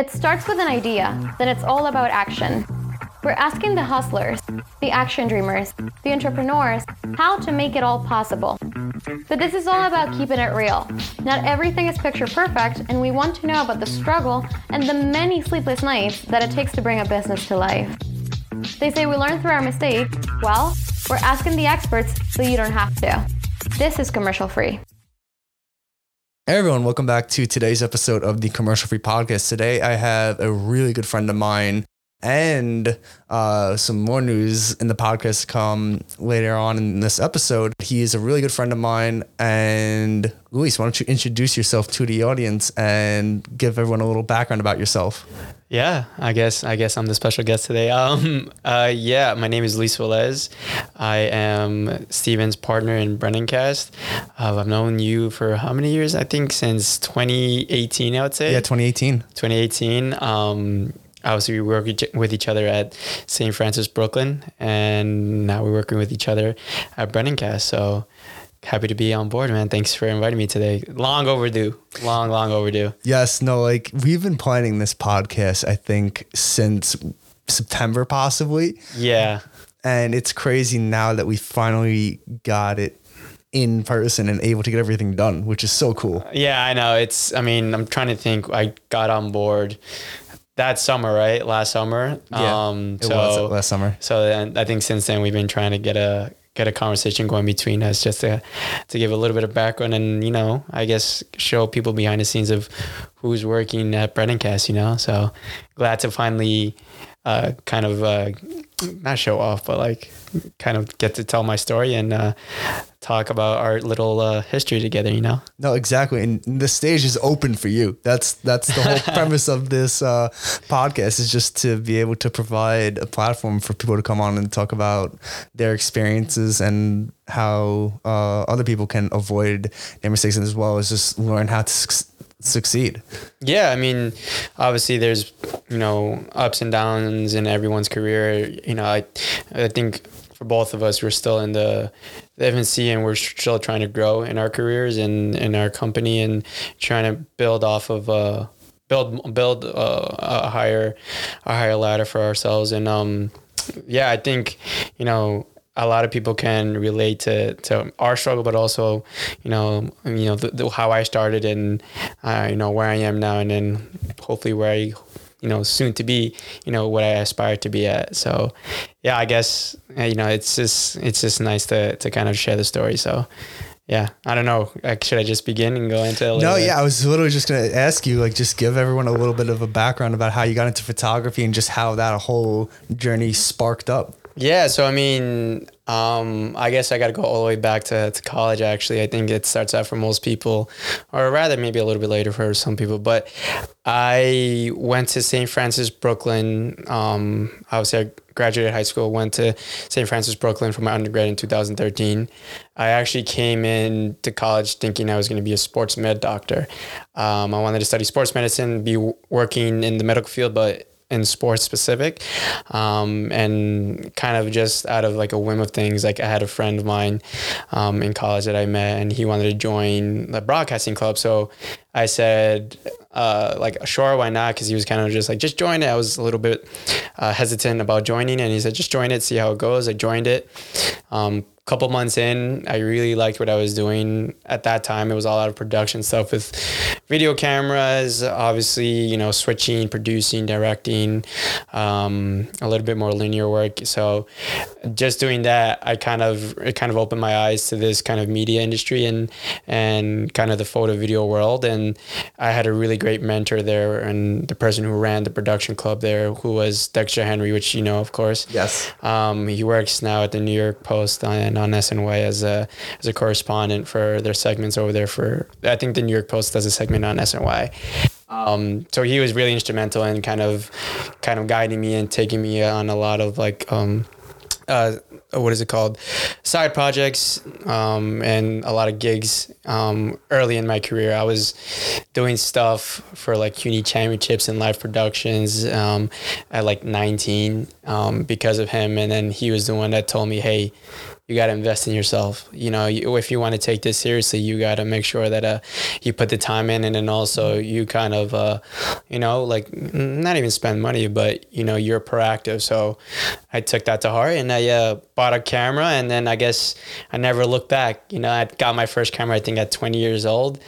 It starts with an idea, then it's all about action. We're asking the hustlers, the action dreamers, the entrepreneurs, how to make it all possible. But this is all about keeping it real. Not everything is picture perfect, and we want to know about the struggle and the many sleepless nights that it takes to bring a business to life. They say we learn through our mistakes. Well, we're asking the experts so you don't have to. This is commercial free. Hey everyone, welcome back to today's episode of the Commercial Free Podcast. Today I have a really good friend of mine and uh, some more news in the podcast come later on in this episode. He is a really good friend of mine. And Luis, why don't you introduce yourself to the audience and give everyone a little background about yourself? Yeah, I guess I guess I'm the special guest today. Um, uh, yeah, my name is Luis Velez. I am Steven's partner in Brennancast. Uh, I've known you for how many years? I think since 2018. I would say. Yeah, 2018. 2018. Um, obviously we work with each other at St. Francis Brooklyn, and now we're working with each other at Brennancast. So happy to be on board, man. Thanks for inviting me today. Long overdue. Long, long overdue. Yes, no, like we've been planning this podcast, I think, since September, possibly. Yeah. And it's crazy now that we finally got it in person and able to get everything done, which is so cool. Yeah, I know. It's, I mean, I'm trying to think. I got on board that summer, right? Last summer. Yeah, um, it so, was last summer. So then I think since then we've been trying to get a get a conversation going between us just to to give a little bit of background and you know I guess show people behind the scenes of who's working at Brennancast. You know, so glad to finally uh, kind of uh, not show off, but like kind of get to tell my story and uh, talk about our little uh, history together. You know? No, exactly. And the stage is open for you. That's that's the whole premise of this uh, podcast is just to be able to provide a platform for people to come on and talk about their experiences and how uh, other people can avoid their mistakes and as well as just learn how to succeed. Yeah, I mean, obviously there's you know ups and downs in everyone's career. You know, I I think for both of us, we're still in the the FNC and we're still trying to grow in our careers and in our company and trying to build off of uh build build uh, a higher a higher ladder for ourselves and um yeah, I think you know a lot of people can relate to, to our struggle, but also, you know, you know, the, the, how I started and, uh, you know, where I am now, and then hopefully where I, you know, soon to be, you know, what I aspire to be at. So, yeah, I guess, uh, you know, it's just, it's just nice to, to kind of share the story. So, yeah, I don't know. Like, Should I just begin and go into? no, yeah, I was literally just gonna ask you, like, just give everyone a little bit of a background about how you got into photography and just how that whole journey sparked up. Yeah, so I mean, um, I guess I got to go all the way back to, to college. Actually, I think it starts out for most people, or rather, maybe a little bit later for some people. But I went to St. Francis Brooklyn. Um, obviously, I graduated high school. Went to St. Francis Brooklyn for my undergrad in 2013. I actually came in to college thinking I was going to be a sports med doctor. Um, I wanted to study sports medicine, be working in the medical field, but in sports specific um, and kind of just out of like a whim of things like i had a friend of mine um, in college that i met and he wanted to join the broadcasting club. So i said uh, like sure why not? Because he was kind of just like just join it. I was a little bit uh, hesitant about joining and he said just join it see how it goes. I joined it. Um, couple months in, I really liked what I was doing. At that time. It was all out of production stuff with video cameras, obviously, you know, switching, producing, directing, um, a little bit more linear work. So just doing that, I kind of, it kind of opened my eyes to this kind of media industry and, and kind of the photo video world. And I had a really great mentor there and the person who ran the production club there, who was Dexter Henry, which you know, of course. Yes. Um, he works now at the New York Post and on SNY as a as a correspondent for their segments over there. For I think the New York Post does a segment on SNY. Um, so he was really instrumental in kind of kind of guiding me and taking me on a lot of like um, uh, what is it called? Side projects um, and a lot of gigs um, early in my career. I was doing stuff for like CUNY championships and live productions um, at like 19 um, because of him. And then he was the one that told me hey you got to invest in yourself. You know, you, if you want to take this seriously, you got to make sure that uh, you put the time in, and then also you kind of, uh, you know, like not even spend money, but you know, you're proactive. So I took that to heart, and I uh, bought a camera, and then I guess I never looked back. You know, I got my first camera, I think, at 20 years old,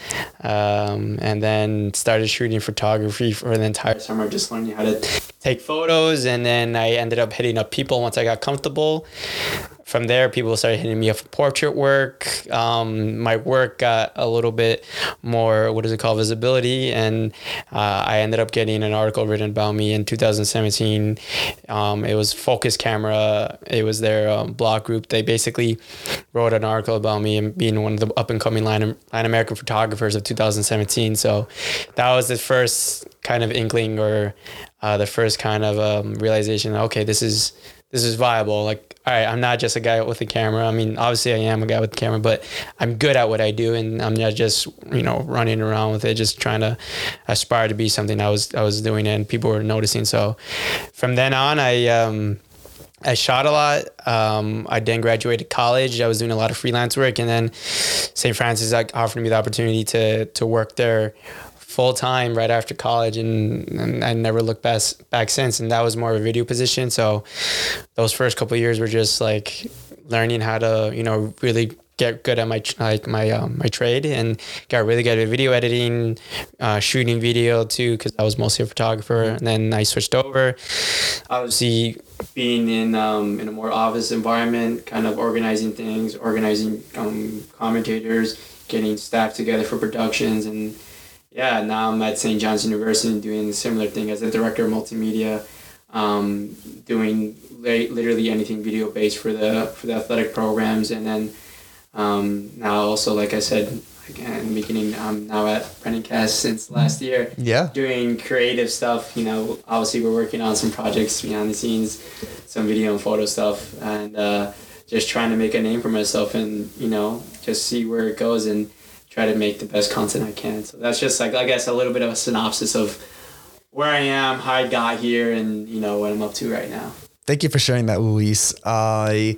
um, and then started shooting photography for the entire summer, just learning how to take photos, and then I ended up hitting up people once I got comfortable from there, people started hitting me up for portrait work. Um, my work got a little bit more, what is it called, visibility. And uh, I ended up getting an article written about me in 2017. Um, it was Focus Camera, it was their um, blog group. They basically wrote an article about me and being one of the up and coming Latin, Latin American photographers of 2017. So that was the first kind of inkling or uh, the first kind of um, realization okay, this is this is viable. Like, all right, I'm not just a guy with a camera. I mean, obviously I am a guy with a camera, but I'm good at what I do, and I'm not just you know running around with it, just trying to aspire to be something I was I was doing, and people were noticing. So from then on, I. Um, I shot a lot. Um, I then graduated college. I was doing a lot of freelance work, and then St. Francis offered me the opportunity to to work there full time right after college, and, and I never looked back back since. And that was more of a video position. So those first couple years were just like learning how to you know really get good at my like my um, my trade and got really good at video editing, uh, shooting video too because I was mostly a photographer. And then I switched over. Obviously, being in um, in a more office environment, kind of organizing things, organizing um, commentators, getting staff together for productions, and yeah, now I'm at St. John's University doing a similar thing as a director of multimedia, um, doing literally anything video based for the for the athletic programs, and then um, now also like I said again in the beginning, I'm now at Brennan Cast since last year. Yeah, doing creative stuff. You know, obviously we're working on some projects behind the scenes, some video and photo stuff, and uh, just trying to make a name for myself, and you know, just see where it goes and try to make the best content I can. So that's just like I guess a little bit of a synopsis of where I am, how I got here, and you know what I'm up to right now. Thank you for sharing that, Luis. I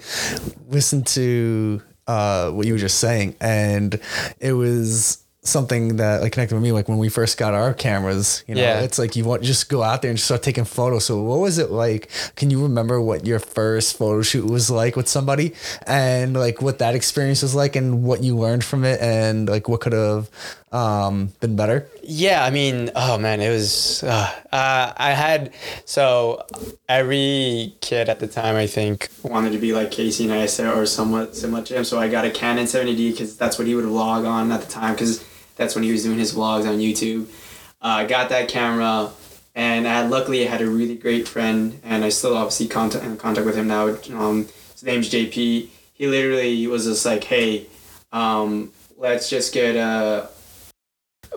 listened to uh, what you were just saying, and it was something that like connected with me like when we first got our cameras you know yeah. it's like you want just go out there and just start taking photos. So what was it like? Can you remember what your first photo shoot was like with somebody and like what that experience was like and what you learned from it and like what could have um, been better? Yeah i mean oh man it was uh, uh, i had so every kid at the time i think wanted to be like casey neistat or somewhat similar to him. So i got a canon 70d because that's what he would vlog on at the time because that's when he was doing his vlogs on YouTube. Uh, I uh, got that camera, and I luckily I had a really great friend, and I still obviously contact in contact with him now. Um, his name's JP. He literally was just like, "Hey, um, let's just get a." Uh,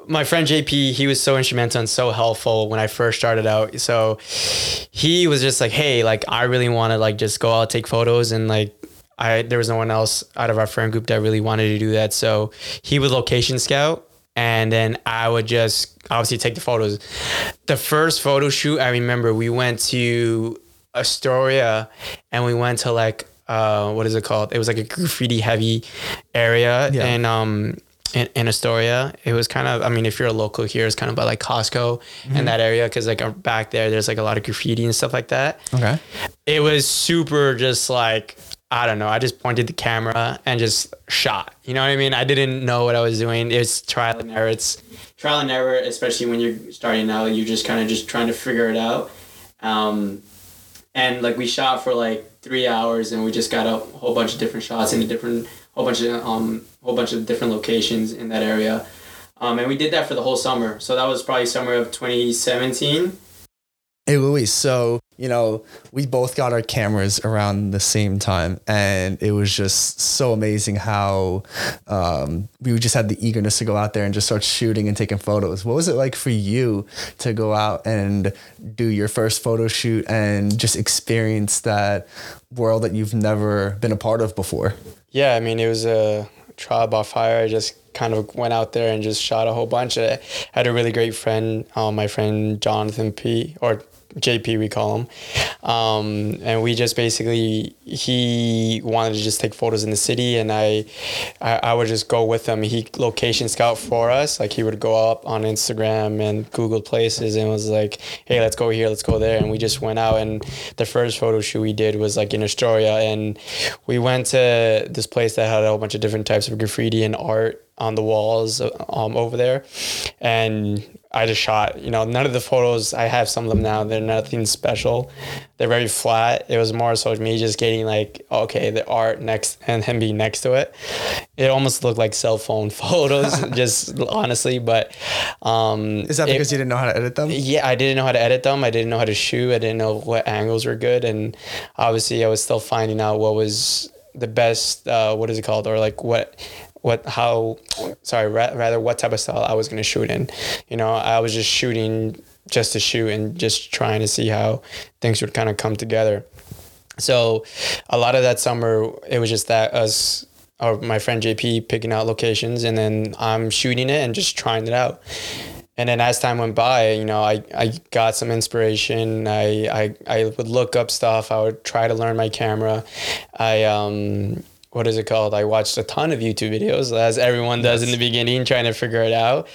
my friend JP, he was so instrumental and so helpful when I first started out. So he was just like, "Hey, like I really want to like just go out take photos and like I there was no one else out of our friend group that really wanted to do that. So he would location scout and then I would just obviously take the photos. The first photo shoot, I remember we went to Astoria and we went to like uh, what is it called? It was like a graffiti heavy area yeah. and um in, in Astoria. It was kind of, I mean, if you're a local here, it's kind of by like Costco mm-hmm. and that area because like back there, there's like a lot of graffiti and stuff like that. Okay. It was super just like I don't know. I just pointed the camera and just shot. You know what I mean? I didn't know what I was doing. It's trial and error. It's trial and error, especially when you're starting out. You're just kind of just trying to figure it out. Um, and like we shot for like three hours, and we just got a whole bunch of different shots in a different whole bunch of um whole bunch of different locations in that area. Um, and we did that for the whole summer. So that was probably summer of 2017. Hey, Luis. So you know, we both got our cameras around the same time, and it was just so amazing how um, we just had the eagerness to go out there and just start shooting and taking photos. What was it like for you to go out and do your first photo shoot and just experience that world that you've never been a part of before? Yeah, I mean, it was a trial by fire. I just kind of went out there and just shot a whole bunch. I had a really great friend, um, my friend Jonathan P. or JP we call him, um, and we just basically he wanted to just take photos in the city, and I, I, I would just go with him. He location scout for us, like he would go up on Instagram and Google places, and was like, hey, let's go here, let's go there, and we just went out. And the first photo shoot we did was like in Astoria, and we went to this place that had a whole bunch of different types of graffiti and art on the walls um, over there and I just shot. You know, none of the photos I have some of them now. They're nothing special. They're very flat. It was more so me just getting like okay, the art next and him being next to it. It almost looked like cell phone photos, just honestly. But um, is that because it, you didn't know how to edit them? Yeah, I didn't know how to edit them. I didn't know how to shoot. I didn't know what angles were good, and obviously I was still finding out what was the best. Uh, what is it called? Or like what what how sorry ra- rather what type of style I was going to shoot in. You know, I was just shooting just to shoot and just trying to see how things would kind of come together. So, a lot of that summer, it was just that us or my friend JP picking out locations, and then I'm shooting it and just trying it out. And then as time went by, you know, I, I got some inspiration. I, I I would look up stuff. I would try to learn my camera. I um what is it called? I watched a ton of YouTube videos, as everyone does yes. in the beginning, trying to figure it out.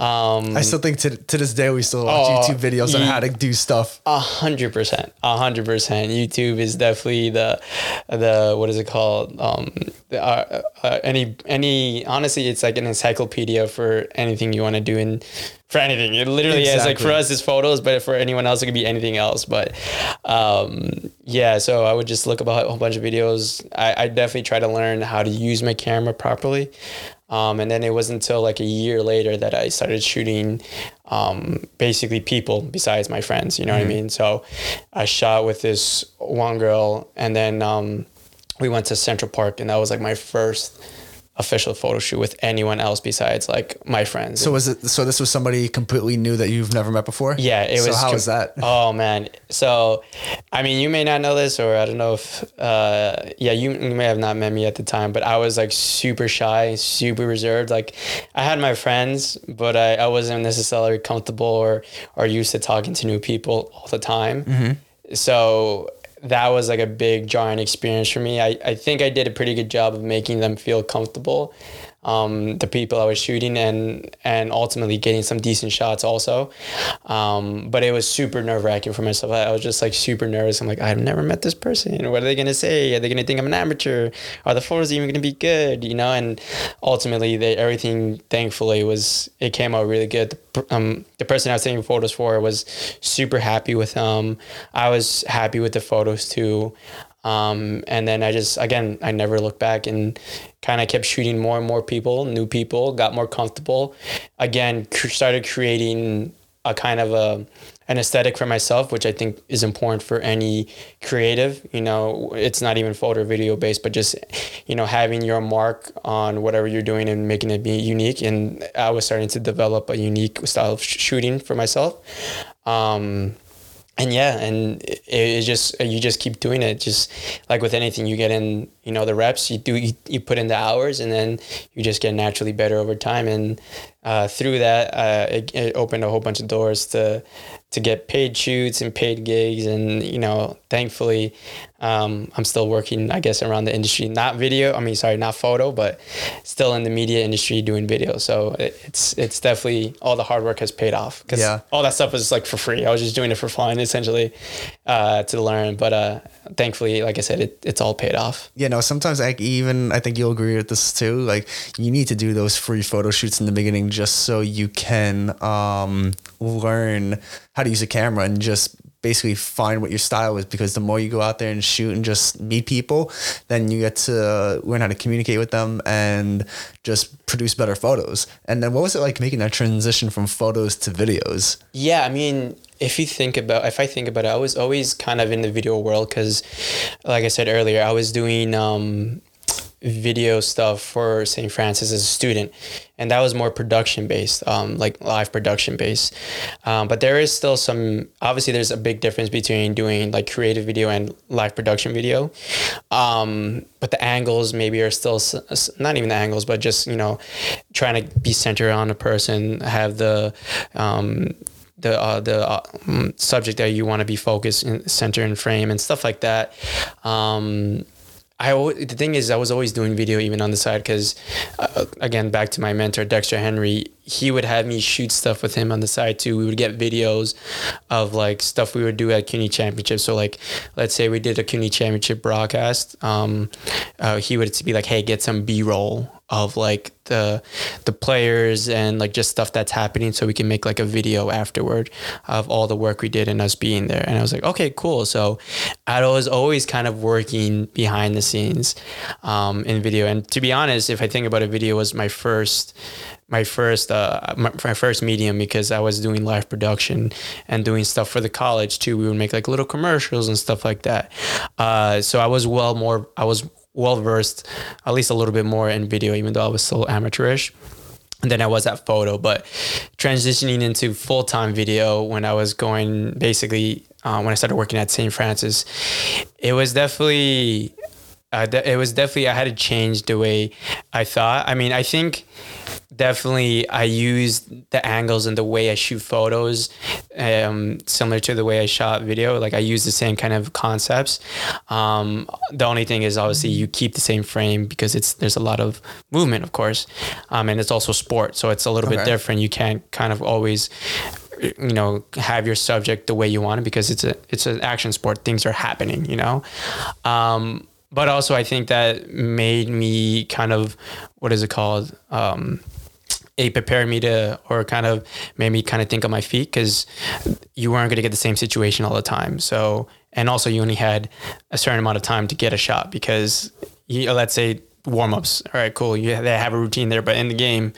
Um, I still think to, to this day we still watch oh, YouTube videos on how to do stuff. A hundred percent, a hundred percent. YouTube is definitely the the what is it called? Um, the, uh, uh, any any honestly, it's like an encyclopedia for anything you want to do in for anything. It literally exactly. is like for us, it's photos, but for anyone else, it could be anything else. But um, yeah, so I would just look up a whole bunch of videos. I, I definitely try to learn how to use my camera properly. Um, and then it wasn't until like a year later that I started shooting um, basically people besides my friends, you know mm-hmm. what I mm-hmm. mean? So I shot with this one girl and then um, we went to Central Park and that was like my first official photo shoot with anyone else besides like my friends. So was it? So this was somebody completely new that you've never met before. Yeah, it so was. How com- was that? Oh man, so I mean, you may not know this, or I don't know if, uh, yeah, you, you may have not met me at the time, but I was like super shy, super reserved. Like I had my friends, but I, I wasn't necessarily comfortable or or used to talking to new people all the time. Mm-hmm. So that was like a big jarring experience for me. I, I think I did a pretty good job of making them feel comfortable um, the people I was shooting and and ultimately getting some decent shots also. Um, but it was super nerve wracking for myself. I, I, was just like super nervous. I'm like, I've never met this person. What are they gonna say? Are they gonna think I'm an amateur? Are the photos even gonna be good? You know? And ultimately, they everything thankfully was it came out really good. Um, the person I was taking photos for was super happy with them. I was happy with the photos too. Um, and then I just, again, I never looked back and kind of kept shooting more and more people, new people, got more comfortable. Again, cr- started creating a kind of a, an aesthetic for myself, which I think is important for any creative. You know, it's not even photo video based, but just, you know, having your mark on whatever you're doing and making it be unique. And I was starting to develop a unique style of sh- shooting for myself. Um, and yeah, and it, it, just you just keep doing it. Just like with anything, you get in, you know, the reps. You do you, you put in the hours, and then you just get naturally better over time. And uh, through that, uh, it, it, opened a whole bunch of doors to to get paid shoots and paid gigs. And you know, thankfully, um, I'm still working, I guess, around the industry. Not video, I mean, sorry, not photo, but still in the media industry doing video. So it, it's it's definitely all the hard work has paid off because yeah. all that stuff was like for free. I was just doing it for fun, essentially, uh, to learn. But uh, thankfully, like I said, it, it's all paid off. Yeah, no, sometimes like even I think you'll agree with this too. Like you need to do those free photo shoots in the beginning just so you can um, learn how to use a camera and just basically find what your style is because the more you go out there and shoot and just meet people, then you get to learn how to communicate with them and just produce better photos. And then what was it like making that transition from photos to videos? Yeah, I mean, if you think about if I think about it, I was always kind of in the video world because like I said earlier, I was doing um video stuff for St. Francis as a student, and that was more production based, um, like live production based. Um, but there is still some. Obviously, there's a big difference between doing like creative video and live production video. Um, but the angles maybe are still not even the angles, but just you know, trying to be centered on a person, have the um, the uh, the uh, mm, subject that you want to be focused in center and frame and stuff like that. Um, I al- the thing is I was always doing video even on the side because uh, again back to my mentor Dexter Henry he would have me shoot stuff with him on the side too. We would get videos of like stuff we would do at CUNY Championship. So like let's say we did a CUNY Championship broadcast um, uh, he would be like hey get some b-roll of like the the players and like just stuff that's happening so we can make like a video afterward of all the work we did and us being there and i was like okay cool so i was always kind of working behind the scenes um, in video and to be honest if i think about it video was my first my first uh, my, my first medium because I was doing live production and doing stuff for the college too. We would make like little commercials and stuff like that. Uh, so I was well more I was well versed, at least a little bit more in video, even though I was still amateurish. than I was at photo, but transitioning into full time video when I was going basically uh, when I started working at St. Francis, it was definitely uh, it was definitely I had to change the way I thought. I mean, I think definitely I used the angles and the way I shoot photos um, similar to the way I shot video. Like I use the same kind of concepts. Um, the only thing is obviously you keep the same frame because it's there's a lot of movement, of course, um, and it's also sport, so it's a little bit different. You can't kind of always you know have your subject the way you want it because it's a it's an action sport things are happening you know um but also i think that made me kind of what is it called? Um it prepared me to or kind of made me kind of think on my feet because you weren't going to get the same situation all the time. So and also you only had a certain amount of time to get a shot because you, let's say warm-ups all right cool you they have a routine there but in the game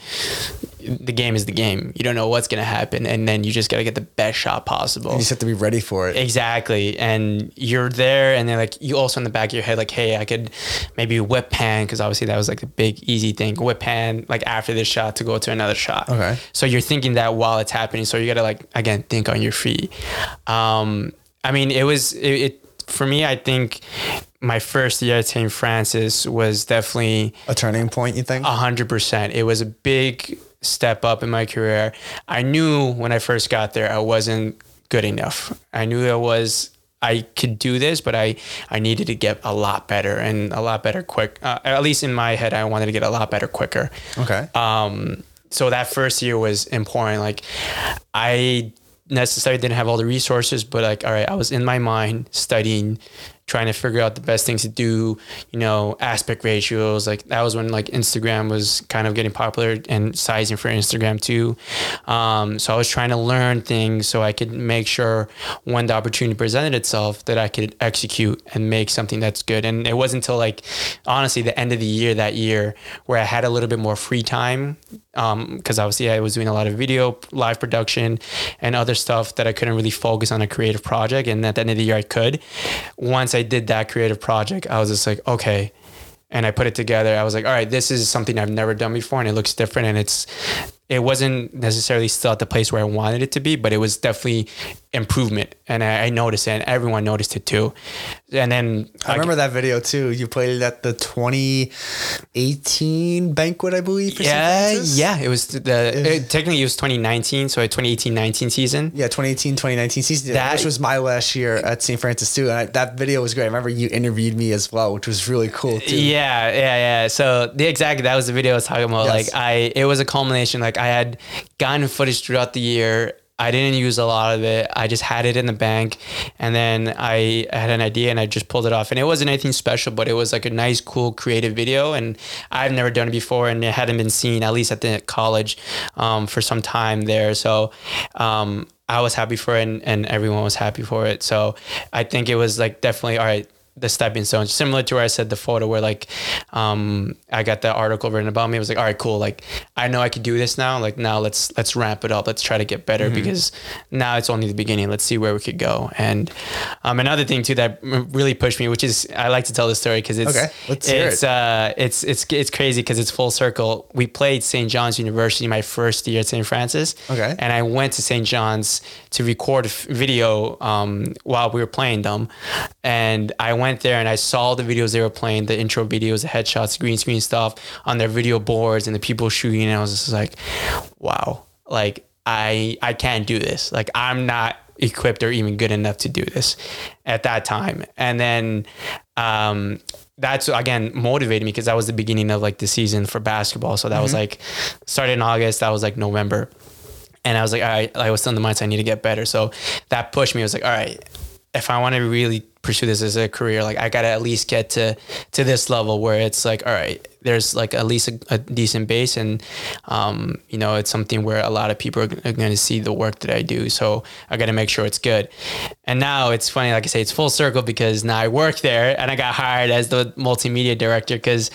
the game is the game you don't know what's going to happen and then you just got to get the best shot possible You just have to be ready for it. Exactly. And you're there, and then like you also in the back of your head, like, hey, I could maybe whip pan, because obviously that was like a big easy thing. Whip pan, like after this shot to go to another shot. Okay. So you're thinking that while it's happening. So you got to like, again, think on your feet. Um, I mean, it was, it, it, for me, I think my first year at St. Francis was definitely A turning point, you think? a hundred percent. It was a big step up in my career. I knew when I first got there, I wasn't good enough. I knew I was. I could do this, but I, I needed to get a lot better and a lot better quick. Uh, at least in my head, I wanted to get a lot better quicker. okay. Um, so that first year was important. Like I necessarily didn't have all the resources, but like, all right, I was in my mind studying, trying to figure out the best things to do, you know, aspect ratios. Like that was when like Instagram was kind of getting popular and sizing for Instagram too. Um, so I was trying to learn things so I could make sure when the opportunity presented itself that I could execute and make something that's good. And it wasn't until like honestly the end of the year that year where I had a little bit more free time because obviously I was doing a lot of video, live production, and other stuff that I couldn't really focus on a creative project. And at the end of the year, I could. Once I did that creative project, I was just like, okay. And I put it together. I was like, all right, this is something I've never done before, and it looks different. And it's, it wasn't necessarily still at the place where I wanted it to be, but it was definitely improvement. And I, I noticed it, and everyone noticed it too. And then I remember that video too. You played it at the 2018 banquet, I believe. Yeah, yeah. It was the it, technically it was 2019, so 2018-19 season. Yeah, 2018, 2019 season, That- which was my last year at St. Francis too. And I, that video was great. I remember you interviewed me as well, which was really cool too. Yeah, yeah, yeah. So the exactly that was the video I was talking about. Yes. Like I, it was a culmination. Like I had gotten footage throughout the year. I didn't use a lot of it. I just had it in the bank, and then I had an idea and I just pulled it off. And it wasn't anything special, but it was like a nice, cool, creative video. And I've never done it before, and it hadn't been seen at least at the college um, for some time there. So. Um, I was happy for it and, and everyone was happy for it. So I think it was like definitely all right. The stepping stones, similar to where I said the photo where like um, I got the article written about me. I was like, all right, cool. Like I know I could do this now. Like now let's let's ramp it up. Let's try to get better Mm-hmm. because now it's only the beginning. Let's see where we could go. And um, another thing too that really pushed me, which is I like to tell the story because it's Okay, let's hear it's it. uh it's it's it's crazy because it's full circle. We played St. John's University my first year at St. Francis. Okay. And I went to St. John's to record video um, while we were playing them. And I went there and I saw the videos they were playing, the intro videos, the headshots, green screen stuff on their video boards and the people shooting. And I was just like, wow, like I I can't do this. Like I'm not equipped or even good enough to do this at that time. And then um that's again motivated me because that was the beginning of like the season for basketball. So that was like started in August, that was like November. And I was like, all right, I was still in the mindset I need to get better. So that pushed me. I was like, all right, if I want to really pursue this as a career, like I gotta at least get to to this level where it's like, all right, there's like at least a, a decent base, and um, you know, it's something where a lot of people are, g- are going to see the work that I do. So I got to make sure it's good. And now it's funny, like I say, it's full circle because now I work there, and I got hired as the multimedia director because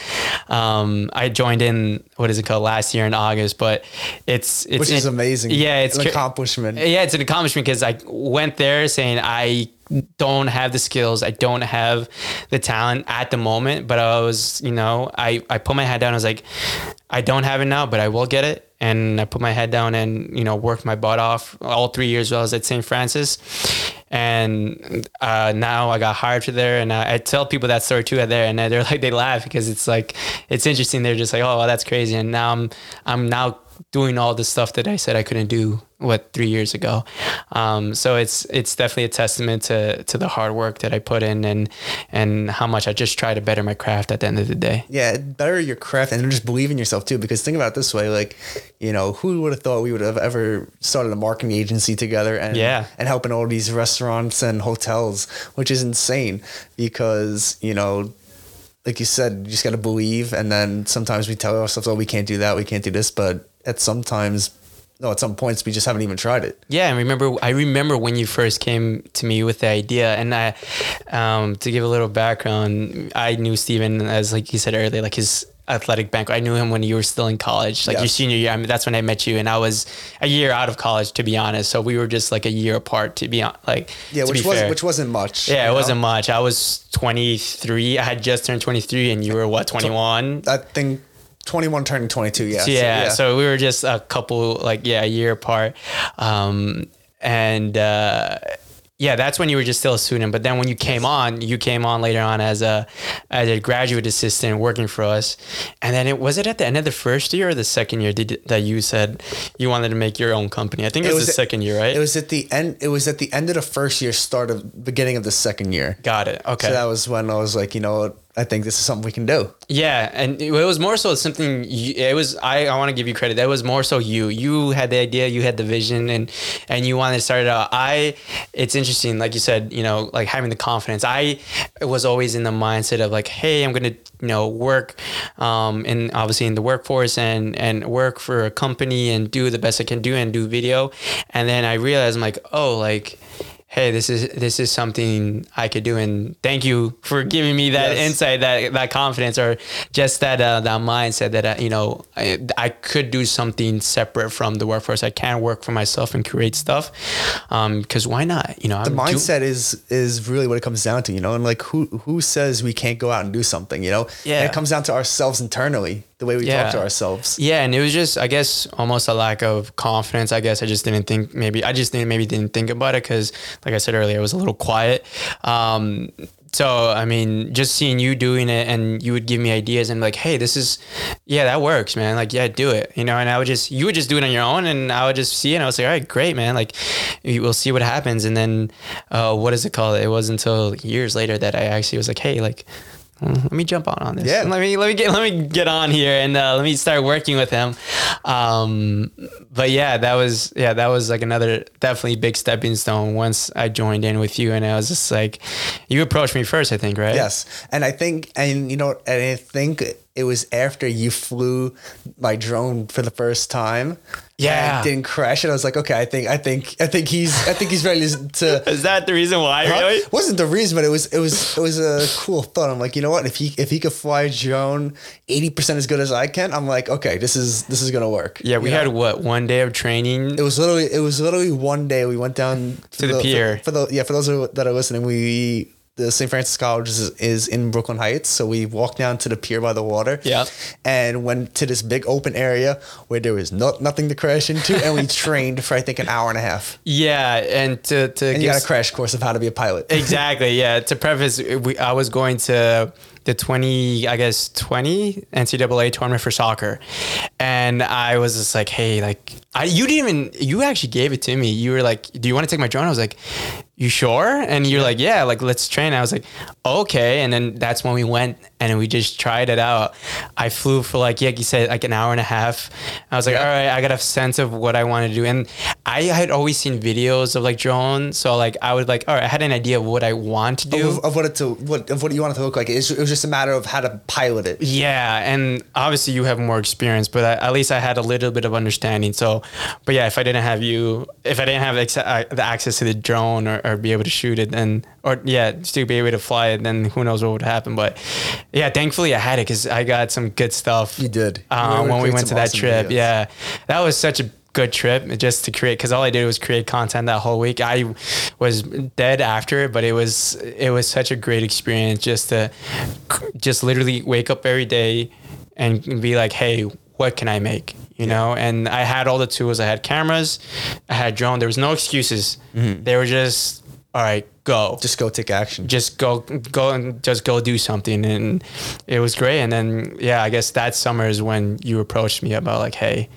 um, I joined in what is it called last year in August, but it's it's Which is it- amazing. Yeah, it's an accomplishment. yeah, it's an accomplishment because I went there saying I don't have the skills, I don't have the talent at the moment, but I was, you know, I, I put my head down. I was like, I don't have it now, but I will get it. And I put my head down and, you know, worked my butt off all three years while I was at St. Francis. And uh, now I got hired to there. And I, I tell people that story too at there. And they're like, they laugh because it's like, it's interesting. They're just like, oh, well, that's crazy. And now I'm, I'm now doing all the stuff that I said I couldn't do what three years ago. Um, so it's it's definitely a testament to to the hard work that I put in and and how much I just try to better my craft at the end of the day. Yeah, better your craft and just believe in yourself too. Because think about it this way, like, you know, who would have thought we would have ever started a marketing agency together and Yeah. and helping all these restaurants and hotels, which is insane because, you know, like you said, you just gotta believe and then sometimes we tell ourselves, Oh, we can't do that, we can't do this, but at sometimes no, at some points we just haven't even tried it. Yeah, and remember, I remember when you first came to me with the idea, and I, um, to give a little background, I knew Steven as like you said earlier, like his athletic bank. I knew him when you were still in college, like your senior year. I mean, that's when I met you, and I was a year out of college, to be honest. So we were just like a year apart, to be on, like Yeah, which was fair. which wasn't much. Yeah, it know? wasn't much. I was 23. I had just turned 23, and you were what 21. I think twenty one turning twenty two, yeah. yeah, so we were just a couple, like yeah, a year apart, um, and uh, yeah, that's when you were just still a student. But then when you came on, you came on later on as a as a graduate assistant working for us, and then it was it at the end of the first year or the second year did, that you said you wanted to make your own company. I think it, was, the at- second year, right? It was at the end. It was at the end of the first year, start of beginning of the second year. Got it. Okay. So that was when I was like, you know, what? I think this is something we can do. Yeah, and it was more so something. You, it was I, I want to give you credit. That was more so you. You had the idea, you had the vision, and and you wanted to start it out. I. It's interesting, like you said, you know, like having the confidence. I was always in the mindset of like, hey, I'm gonna you know work, um, and obviously in the workforce and and work for a company and do the best I can do and do video, and then I realized I'm like, oh, like hey this is this is something i could do and thank you for giving me that Yes. insight that that confidence or just that uh, that mindset that uh, you know I, I could do something separate from the workforce i can work for myself and create stuff um because why not you know The I'm do- mindset is is really what it comes down to, you know. And like, who who says we can't go out and do something, you know? Yeah. And it comes down to ourselves internally, the way we Yeah. talk to ourselves. Yeah, and it was just, I guess, almost a lack of confidence. I guess I just didn't think maybe I just didn't maybe didn't think about it because, like I said earlier, I was a little quiet. Um, so I mean, just seeing you doing it, and you would give me ideas, and like, hey, this is, yeah, that works, man. Like, yeah, do it, you know. And I would just, you would just do it on your own, and I would just see it. And I was like, all right, great, man. Like, we'll see what happens. And then, uh, what is it called? It wasn't until years later that I actually was like, hey, like let me jump on on this. Yeah. Let me let me get let me get on here and uh, let me start working with him. Um, but yeah, that was yeah that was like another definitely big stepping stone once I joined in with you and I was just like, you approached me first, I think, right? Yes, and I think, and you know, and I think it was after you flew my drone for the first time. Yeah. and it didn't crash, and I was like, okay, I think, I think, I think he's, I think he's ready to. Is that the reason why? Really? wasn't the reason, but it was it was it was a cool thought. I'm like, you know what? If he if he could fly a drone eighty percent as good as I can, I'm like, okay, this is this is gonna work. Yeah, we You know? had what one day of training. It was literally it was literally one day we went down To the pier. For, for the yeah for those that are listening, we the St. Francis College is, is in Brooklyn Heights, so we walked down to the pier by the water. Yeah. and went to this big open area where there was no, nothing to crash into, and we trained for I think an hour and a half. yeah, and to to And you got a crash course of how to be a pilot. exactly yeah to preface we, i was going to the 20 i guess 20 ncaa tournament for soccer and i was just like hey like I, you didn't even you actually gave it to me you were like do you want to take my drone i was like you sure and you're like yeah like let's train i was like okay and then that's when we went and we just tried it out i flew for like yeah you said like an hour and a half i was like Yeah. all right i got a sense of what i want to do and i had always seen videos of like drones so like i would like all right i had an idea of what i want to do of, of what it to what of what you want it to look like. It was, it was just a matter of how to pilot it. yeah, and obviously you have more experience, but I, at least I had a little bit of understanding. So, but yeah, if I didn't have you, if I didn't have ex- uh, the access to the drone or, or be able to shoot it, then or yeah, to be able to fly it, then who knows what would happen. But yeah, thankfully I had it because I got some good stuff. You did. You um, able to when we went to that awesome trip. videos. Yeah, that was such a good trip just to create because all I did was create content that whole week. I was dead after it, but it was it was such a great experience just to just literally wake up every day and be like, hey, what can I make? You know, and I had all the tools. I had cameras, I had drone. There was no excuses. Mm-hmm. They were just all right, go Just go take action. just go go and just go do something and it was great and then yeah i guess that summer is when you approached me about like hey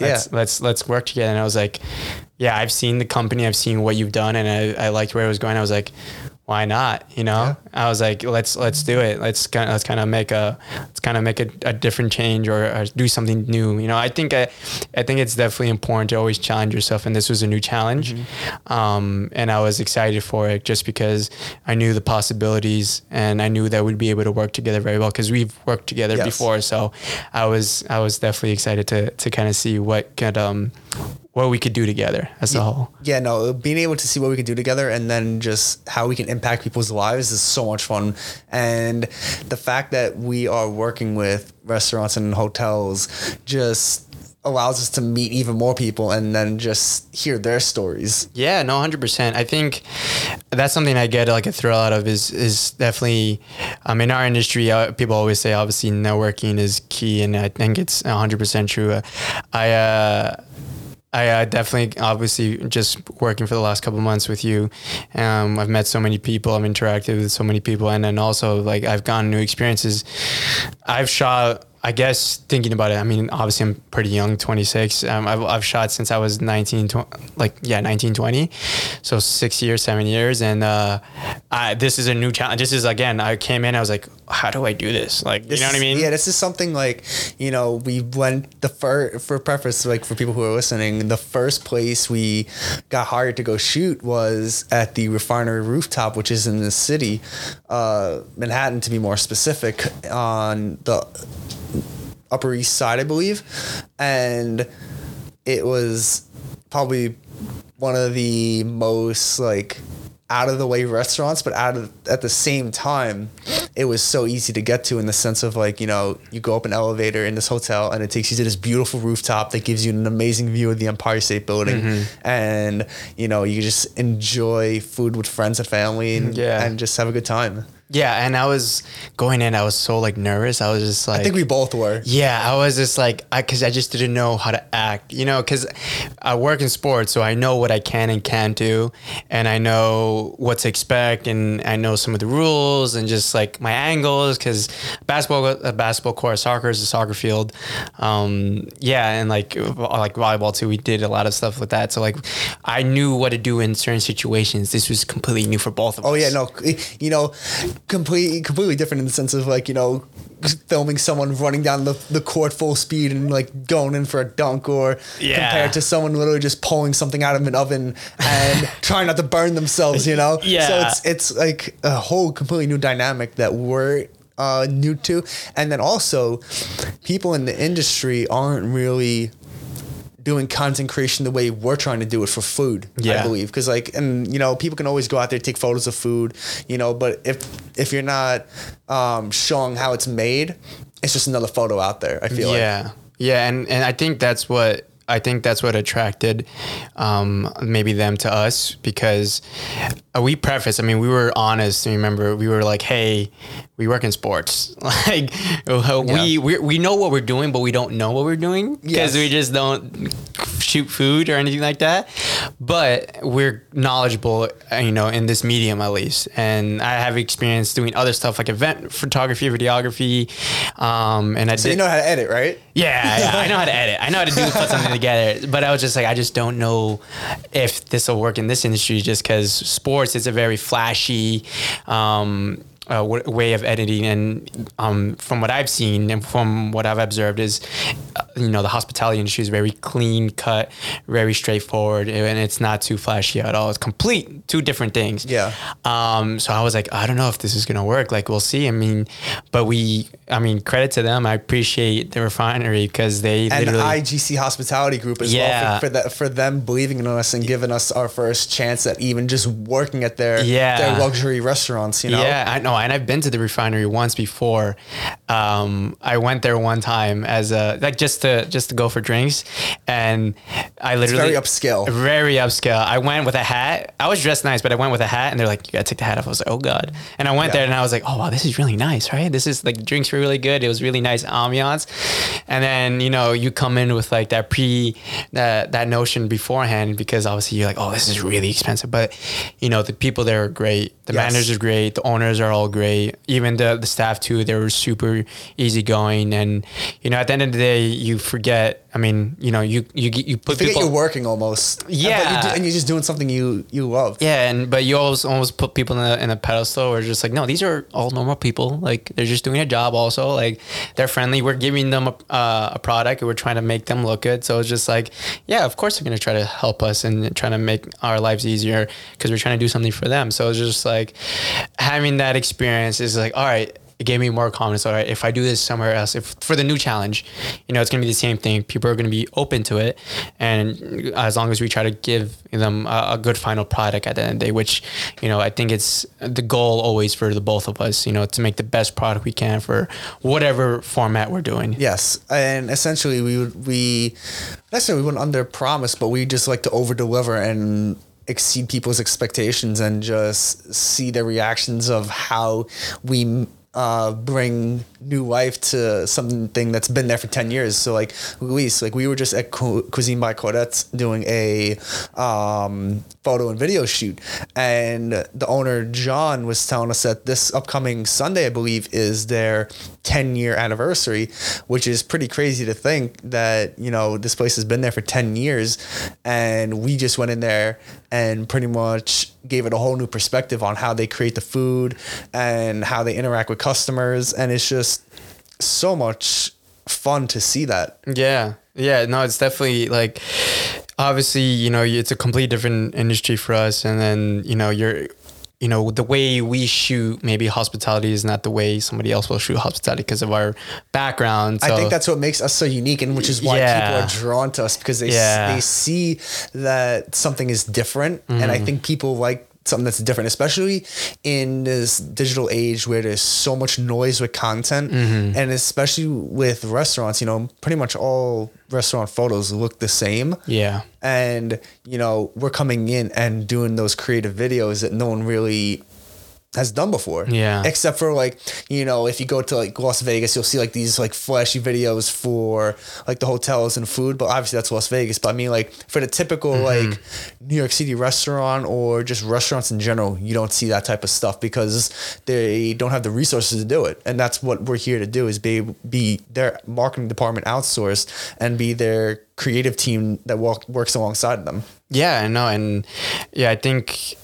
let's Yeah. let's let's work together and i was like yeah i've seen the company i've seen what you've done and i, I liked where it was going i was like why not you know? I was like let's let's do it. Let's kind of let's kind of make a let's kind of make a, a different change or, or do something new you know? I think I, I think it's definitely important to always challenge yourself and this was a new challenge. Um, and i was excited for it just because i knew the possibilities and i knew that we'd be able to work together very well because we've worked together Yes. before. So i was i was definitely excited to to kind of see what could um what we could do together as a whole yeah, no, being able to see what we can do together and then just how we can impact people's lives is so much fun. And the fact that we are working with restaurants and hotels just allows us to meet even more people and then just hear their stories. Yeah, no, hundred percent. I think that's something I get like a thrill out of is is definitely um, in our industry. Uh, people always say obviously networking is key, and I think it's hundred percent true. Uh, I. Uh, I uh, definitely, obviously, just working for the last couple months with you, um, I've met so many people, I've interacted with so many people, and then also like I've gotten new experiences. I've shot, I guess, thinking about it. I mean, obviously, I'm pretty young, 26. Um, I've, I've shot since I was 19, tw- like yeah, 19, 20, so six years, seven years, and uh, I, this is a new challenge. This is again, I came in, I was like, how do I do this? Like, This you know what I is- mean? Yeah, this is something like, you know, we went the first, for preface, like for people who are listening, the first place we got hired to go shoot was at the refinery rooftop, which is in the city, uh, Manhattan to be more specific, on the Upper East Side, I believe. And it was probably one of the most like out of the way restaurants, but out of at the same time, it was so easy to get to in the sense of like, you know, you go up an elevator in this hotel and it takes you to this beautiful rooftop that gives you an amazing view of the Empire State Building. Mm-hmm. And, you know, you just enjoy food with friends and family and, Yeah. and just have a good time. Yeah, and I was going in, I was so like nervous. I was just like, I think we both were. Yeah, I was just like, I because I just didn't know how to act, you know, because I work in sports, so I know what I can and can't do, and I know what to expect, and I know some of the rules and just like my angles, because basketball, a basketball court, soccer is a soccer field, um, yeah, and like like volleyball too, we did a lot of stuff with that, so like I knew what to do in certain situations. This was completely new for both of us. Oh yeah, no, you know, completely completely different in the sense of like you know, filming someone running down the, the court full speed and like going in for a dunk, or Yeah. compared to someone literally just pulling something out of an oven and trying not to burn themselves. You know, Yeah. So it's it's like a whole completely new dynamic that we're uh, new to, and then also people in the industry aren't really doing content creation the way we're trying to do it for food. I believe because like and you know people can always go out there take photos of food, you know, but if if you're not um, showing how it's made, it's just another photo out there. I feel like. yeah yeah and and i think that's what i think that's what attracted um, maybe them to us because uh, we preface i mean we were honest remember we were like hey we work in sports like uh, we, we we know what we're doing but we don't know what we're doing because Yes. we just don't shoot food or anything like that but we're knowledgeable uh, you know in this medium at least and i have experience doing other stuff like event photography videography um, and i So did you know how to edit, right? yeah, yeah, I know how to edit. I know how to do put something together. But I was just like, I just don't know if this will work in this industry, just because sports is a very flashy. Um, uh, w- way of editing and um, from what I've seen and from what I've observed is uh, you know the hospitality industry is very clean cut very straightforward and it's not too flashy at all it's complete two different things Yeah. um, so I was like, I don't know if this is gonna work. Like, we'll see. I mean, but we, I mean, credit to them. I appreciate the refinery because they And literally. IGC Hospitality Group as Yeah. well for, for that for them believing in us and giving us our first chance at even just working at their Yeah. their luxury restaurants. You know. Yeah, I know, and I've been to the refinery once before. Um, I went there one time as a like just to just to go for drinks, and I literally very upscale. Very upscale. I went with a hat. I was dressed nice, but I went with a hat, and they're like, "You gotta take the hat off." I was like, "Oh god!" And I went Yeah. there, and I was like, "Oh wow, this is really nice, right? This is like drinks were really good. It was really nice ambiance." And then you know you come in with like that pre that that notion beforehand because obviously you're like, "Oh, this is really expensive," but you know the people there are great. The Yes. managers are great. The owners are all great. Even the the staff too. They were super easygoing, and you know at the end of the day, you forget. I mean, you know, you you you put Forget people. you're working almost. And- but you Yeah. do- and you're just doing something you you love. Yeah, and but you always almost put people in a, in a pedestal or just like, no, these are all normal people. Like they're just doing a job. Also, like they're friendly. We're giving them a, uh, a product, and we're trying to make them look good. So it's just like, yeah, of course they're gonna try to help us and trying to make our lives easier because we're trying to do something for them. So it's just like having that experience is like, all right. It gave me more confidence. All right, if I do this somewhere else, if for the new challenge, you know, it's gonna be the same thing. People are gonna be open to it, and as long as we try to give them a, a good final product at the end of the day, which you know, I think it's the goal always for the both of us. You know, to make the best product we can for whatever format we're doing. Yes, and essentially we would we necessarily we wouldn't under promise, but we just like to over deliver and exceed people's expectations and just see the reactions of how we uh, bring new life to something that's been there for 10 years. So like Luis, like we were just at Cu- Cuisine by Claudette doing a um, photo and video shoot. And the owner, John, was telling us that this upcoming Sunday, I believe, is their 10 year anniversary, which is pretty crazy to think that, you know, this place has been there for 10 years. And we just went in there and pretty much gave it a whole new perspective on how they create the food and how they interact with customers. And it's just so much fun to see that. Yeah. Yeah. No, it's definitely like obviously, you know, it's a completely different industry for us. And then, you know, you're, you know, the way we shoot maybe hospitality is not the way somebody else will shoot hospitality because of our background. I think that's what makes us so unique, and which is why Yeah. people are drawn to us because they s- they see that something is different, and I mm. think people like something that's different, especially in this digital age where there's so much noise with content, mm-hmm. and especially with restaurants. You know, pretty much all restaurant photos look the same yeah. and you know we're coming in and doing those creative videos that no one really has done before. Yeah. except for like you know if you go to like las vegas you'll see like these like flashy videos for like the hotels and food but obviously that's las vegas. But i mean like for the typical Mm-hmm. like new york city restaurant or just restaurants in general you don't see that type of stuff because they don't have the resources to do it. And that's what we're here to do is be be their marketing department outsourced and be their creative team that walk, works alongside them. Yeah, I know, and yeah, I think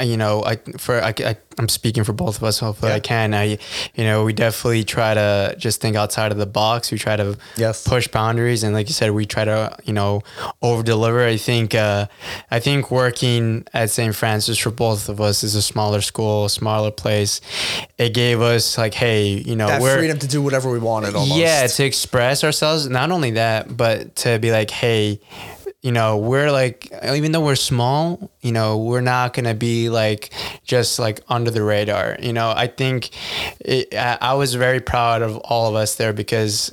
you know, I for I, I am speaking for both of us. Hopefully, Yeah. I can. I, you know, we definitely try to just think outside of the box. We try to Yes. push boundaries, and like you said, we try to you know over deliver. I think uh, I think working at St. Francis for both of us is a smaller school, smaller place. It gave us like, hey, you know, that we're freedom to do whatever we wanted almost. yeah, to express ourselves. Not only that, but to be like, hey, you know, we're like, even though we're small, you know, we're not gonna be like just like under the radar. You know, I think it, I, I was very proud of all of us there because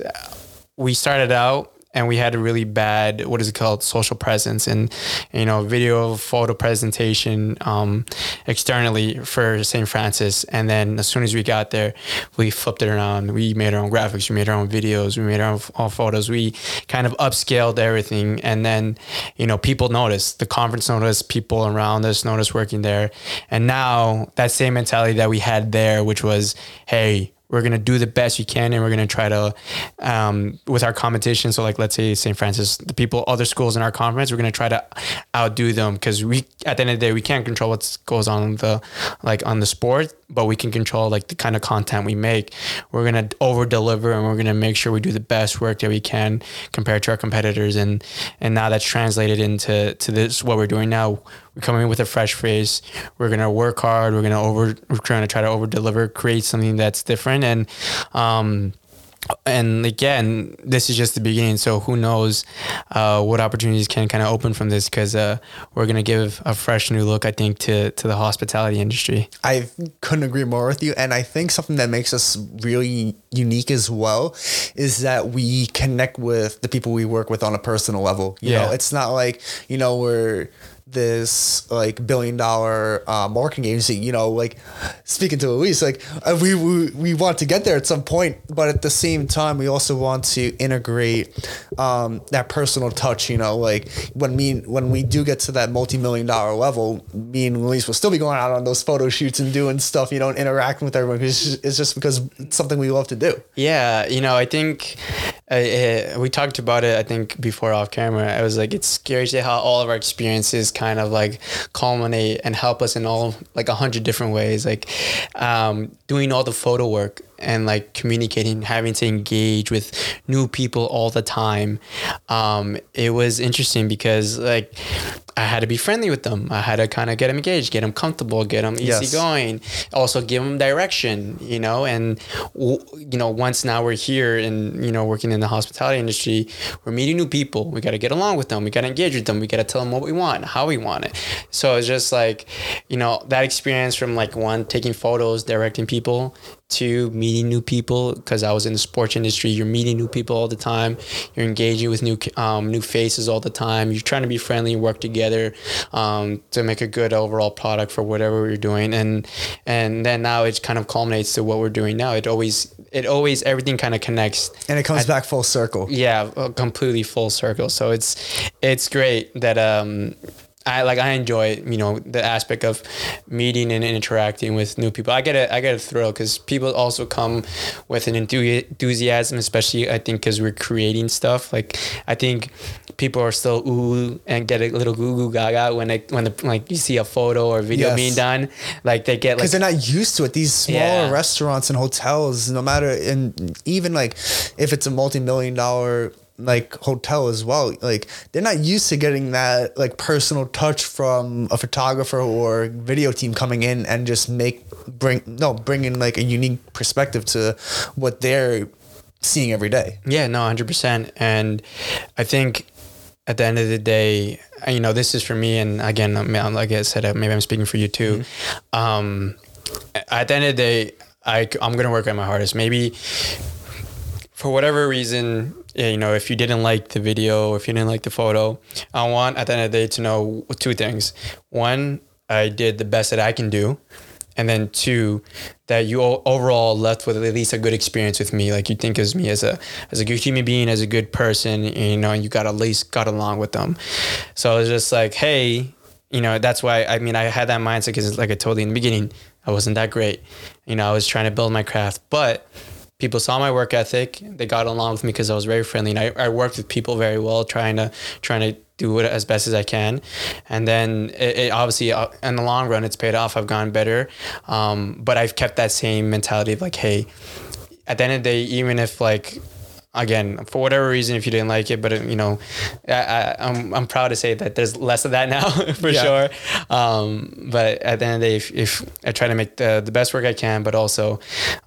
we started out and we had a really bad what is it called social presence and you know video photo presentation um, externally for st francis. And then as soon as we got there we flipped it around. We made our own graphics. We made our own videos. We made our own, own photos. We kind of upscaled everything. And then you know people noticed. The conference noticed. People around us noticed working there. And now that same mentality that we had there which was hey we're gonna do the best we can, and we're gonna try to, um, with our competition. So, like, let's say St. Francis, the people, other schools in our conference, we're gonna try to outdo them because we, at the end of the day, we can't control what goes on the, like, on the sport, but we can control like the kind of content we make. We're gonna over deliver, and we're gonna make sure we do the best work that we can compared to our competitors, and and now that's translated into to this what we're doing now. We're coming in with a fresh face. We're gonna work hard. We're gonna over. We're trying to try to over deliver, create something that's different, and um, and again, this is just the beginning. So who knows uh, what opportunities can kind of open from this? Because uh, we're gonna give a fresh new look, I think, to to the hospitality industry. I couldn't agree more with you. And I think something that makes us really unique as well is that we connect with the people we work with on a personal level. You Yeah. know, it's not like, you know, we're this like billion dollar uh, marketing agency, you know, like speaking to Elise, like uh, we, we we want to get there at some point, but at the same time, we also want to integrate um, that personal touch. You know, like when me when we do get to that multi million dollar level, me and Elise will still be going out on those photo shoots and doing stuff, you know, and interacting with everyone. It's just, it's just because it's something we love to do. Yeah, you know, I think we talked about it. I think before off camera, I was like, it's scary to how all of our experiences kind of like culminate and help us in all like a hundred different ways. Like um, doing all the photo work and like communicating, having to engage with new people all the time. Um, it was interesting because like I had to be friendly with them. I had to kind of get them engaged, get them comfortable, get them Yes. easy going. Also give them direction, you know. And w- you know, once now we're here and you know working in the hospitality industry, we're meeting new people. We got to get along with them. We got to engage with them. We got to tell them what we want, how we want it. So it's just like, you know, that experience from like one taking photos, directing people to meeting new people because I was in the sports industry. You're meeting new people all the time. You're engaging with new um, new faces all the time. You're trying to be friendly and work together um, to make a good overall product for whatever you're doing. And and then now it kind of culminates to what we're doing now. It always it always everything kind of connects. And it comes back full circle. Yeah, uh, completely full circle. So it's it's great that um I like I enjoy you know the aspect of meeting and interacting with new people. I get a I get a thrill because people also come with an enthusiasm, especially I think because we're creating stuff. Like I think people are still ooh and get a little goo goo gaga when they when the like you see a photo or video Yes. being done. Like they get like because they're not used to it. These smaller Yeah. restaurants and hotels, no matter, and even like if it's a multi-million dollar like hotel as well, like they're not used to getting that like personal touch from a photographer or video team coming in and just make bring no bringing like a unique perspective to what they're seeing every day. Yeah, no, hundred percent. And I think at the end of the day, you know, this is for me. And again, I mean, like I said, uh, maybe I'm speaking for you too. Um, at the end of the day, I I'm gonna work at my hardest. Maybe for whatever reason, you know, if you didn't like the video, if you didn't like the photo, I want at the end of the day to know two things. One, I did the best that I can do. And then two, that you overall left with at least a good experience with me. Like you think of me as a as a good human being, as a good person, and, you know, you got at least got along with them. So it's just like, hey, you know, that's why I mean I had that mindset because like I told you in the beginning, I wasn't that great. You know, I was trying to build my craft, but people saw my work ethic. They got along with me because I was very friendly, and I, I worked with people very well, trying to trying to do it as best as I can. And then it, it obviously uh, in the long run, it's paid off. I've gotten better, um, but I've kept that same mentality of like, hey, at the end of the day, even if like again for whatever reason if you didn't like it but you know I, I, I'm, I'm proud to say that there's less of that now for Yeah. sure um, but at the end of the day if, if I try to make the, the best work I can but also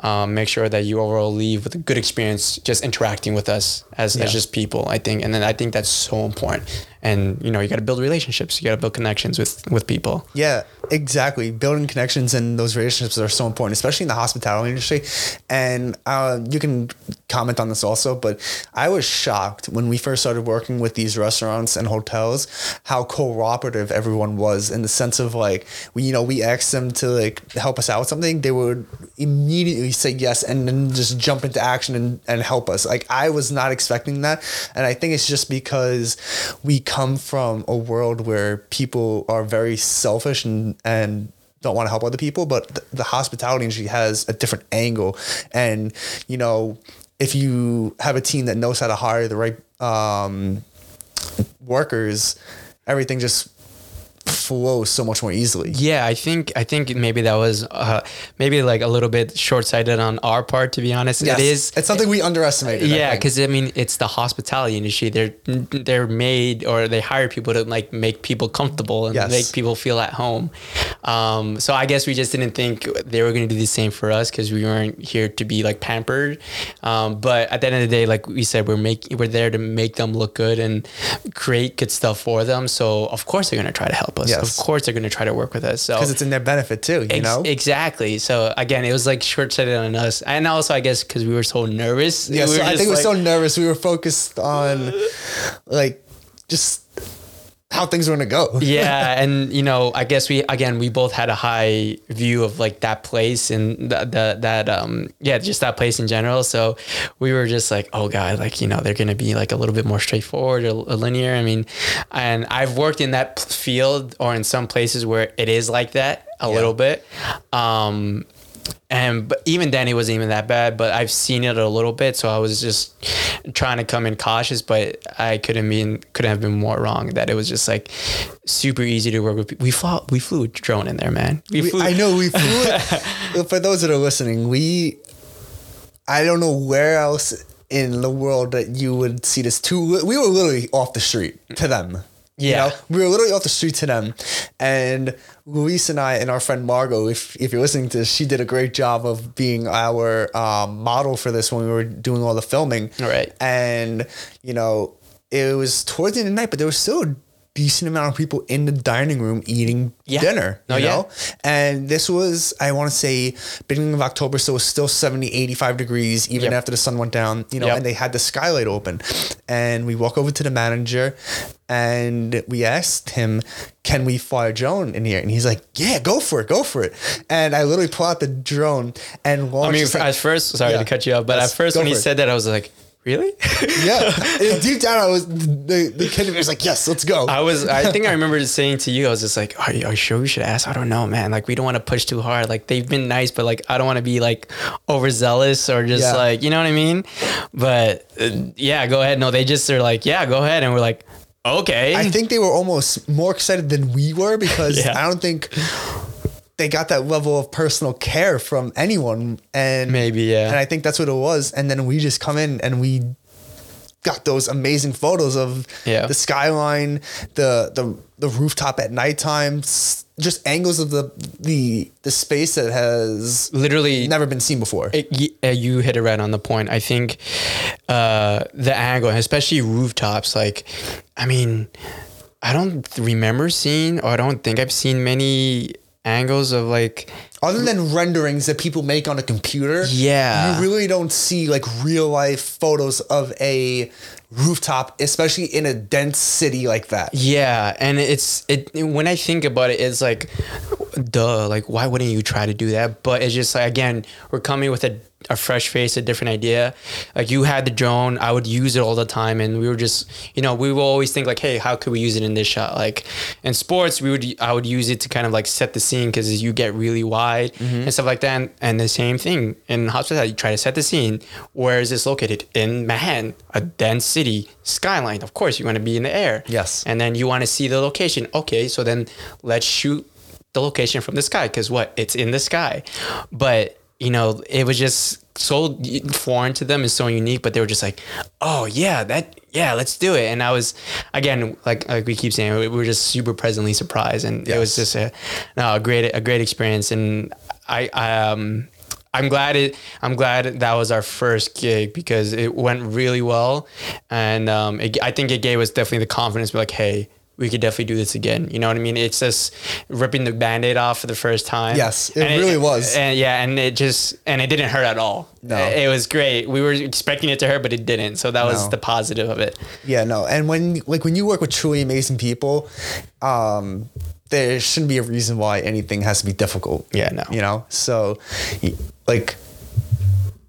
um, make sure that you overall leave with a good experience just interacting with us as, Yeah. as just people I think and then I think that's so important and you know you got to build relationships you got to build connections with with people Yeah, exactly. Building connections and those relationships are so important, especially in the hospitality industry. And uh, you can comment on this also, but I was shocked when we first started working with these restaurants and hotels how cooperative everyone was in the sense of like we, you know, we asked them to like help us out with something, they would immediately say yes and then just jump into action and, and help us. Like I was not expecting that, and I think it's just because we come from a world where people are very selfish and and don't want to help other people but the, the hospitality industry has a different angle. And you know if you have a team that knows how to hire the right um, workers everything just flows so much more easily Yeah, I think I think maybe that was uh, maybe like a little bit short sighted on our part. To be honest, Yes. it is. it's something we underestimated I Yeah, because I mean, it's the hospitality industry. They're they're made or they hire people to like make people comfortable and Yes. make people feel at home. Um, so I guess we just didn't think they were going to do the same for us because we weren't here to be like pampered. Um, but at the end of the day, like we said, we're making we're there to make them look good and create good stuff for them. So of course they're going to try to help us. Yes. Of course they're going to try to work with us. So because it's in their benefit too you Ex- know exactly. So again, it was like short sighted on us, and also I guess because we were so nervous. Yeah, we so I think we were so nervous. We were focused on like just how things were gonna go. yeah, and you know, I guess we again we both had a high view of like that place and the, the that um yeah just that place in general. So we were just like, oh god, like you know they're gonna be like a little bit more straightforward or, or linear. I mean, and I've worked in that field or in some places where it is like that a little bit. Um, and but even then it wasn't even that bad but i've seen it a little bit so i was just trying to come in cautious but i couldn't mean couldn't have been more wrong that it was just like super easy to work with we flew we flew a drone in there man we, flew I know we flew. for those that are listening, we I don't know where else in the world that you would see this too. We were literally off the street to them. You Yeah. know, we were literally off the street to them, and Luis and I and our friend Margot, if if you're listening to this, she did a great job of being our um, model for this when we were doing all the filming. Right. And you know, it was towards the end of the night, but there was still a decent amount of people in the dining room eating Yeah. dinner. No, you yeah. know? And this was, I want to say, beginning of October, so it was still 70, 85 degrees, even Yep. after the sun went down, you know, Yep. and they had the skylight open. And we walk over to the manager and we asked him, Can we fly a drone in here? And he's like, Yeah, go for it, go for it. And I literally pull out the drone and walk. i mean at like- first sorry Yeah. to cut you off but at first when he it. said that i was like really yeah. And deep down, I was, the, the kid was like, Yes, let's go. I was, I think I remember just saying to you, I was just like, are you, are you sure we should ask? I don't know, man. Like, we don't want to push too hard. Like, they've been nice, but like, I don't want to be like overzealous or just Yeah. like, you know what I mean? But uh, yeah, go ahead. No, they just are like, yeah, go ahead. And we're like, okay. I think they were almost more excited than we were because Yeah. I don't think they got that level of personal care from anyone. And Maybe, yeah. And I think that's what it was. And then we just come in and we got those amazing photos of Yeah. the skyline, the the the rooftop at nighttime, just angles of the the the space that has literally never been seen before. it, uh, you hit it right on the point. I think uh, the angle, especially rooftops, like, I mean, I don't remember seeing, or I don't think I've seen many angles of like, Other than renderings that people make on a computer, Yeah. you really don't see like real life photos of a rooftop, especially in a dense city like that. Yeah, and it's it when I think about it, it's like duh, like why wouldn't you try to do that? But it's just like again, we're coming with a, a fresh face, a different idea. Like you had the drone, I would use it all the time, and we were just, you know, we will always think like, hey, how could we use it in this shot? Like in sports, we would I would use it to kind of like set the scene because you get really wide mm-hmm. and stuff like that. And, and the same thing in hospitality, you try to set the scene. Where is this located? In Manhattan, a dense city, skyline. Of course, you want to be in the air. Yes. And then you want to see the location. Okay, so then let's shoot the location from the sky because what? It's in the sky. But, you know, it was just so foreign to them and so unique, but they were just like, oh, yeah, that, yeah, let's do it. And I was, again, like, like we keep saying, we were just super pleasantly surprised. And it was just a, no, a great, a great experience. And I, I, um, I'm glad it. I'm glad that was our first gig because it went really well, and um, it, I think it gave us definitely the confidence. to be like, hey, we could definitely do this again. You know what I mean? It's just ripping the band-aid off for the first time. Yes, it And really was. And yeah, and it just and it didn't hurt at all. No. it was great. We were expecting it to hurt, but it didn't. So that was the positive of it. Yeah, no. And when like when you work with truly amazing people, um, there shouldn't be a reason why anything has to be difficult. Yeah, no. You know? So like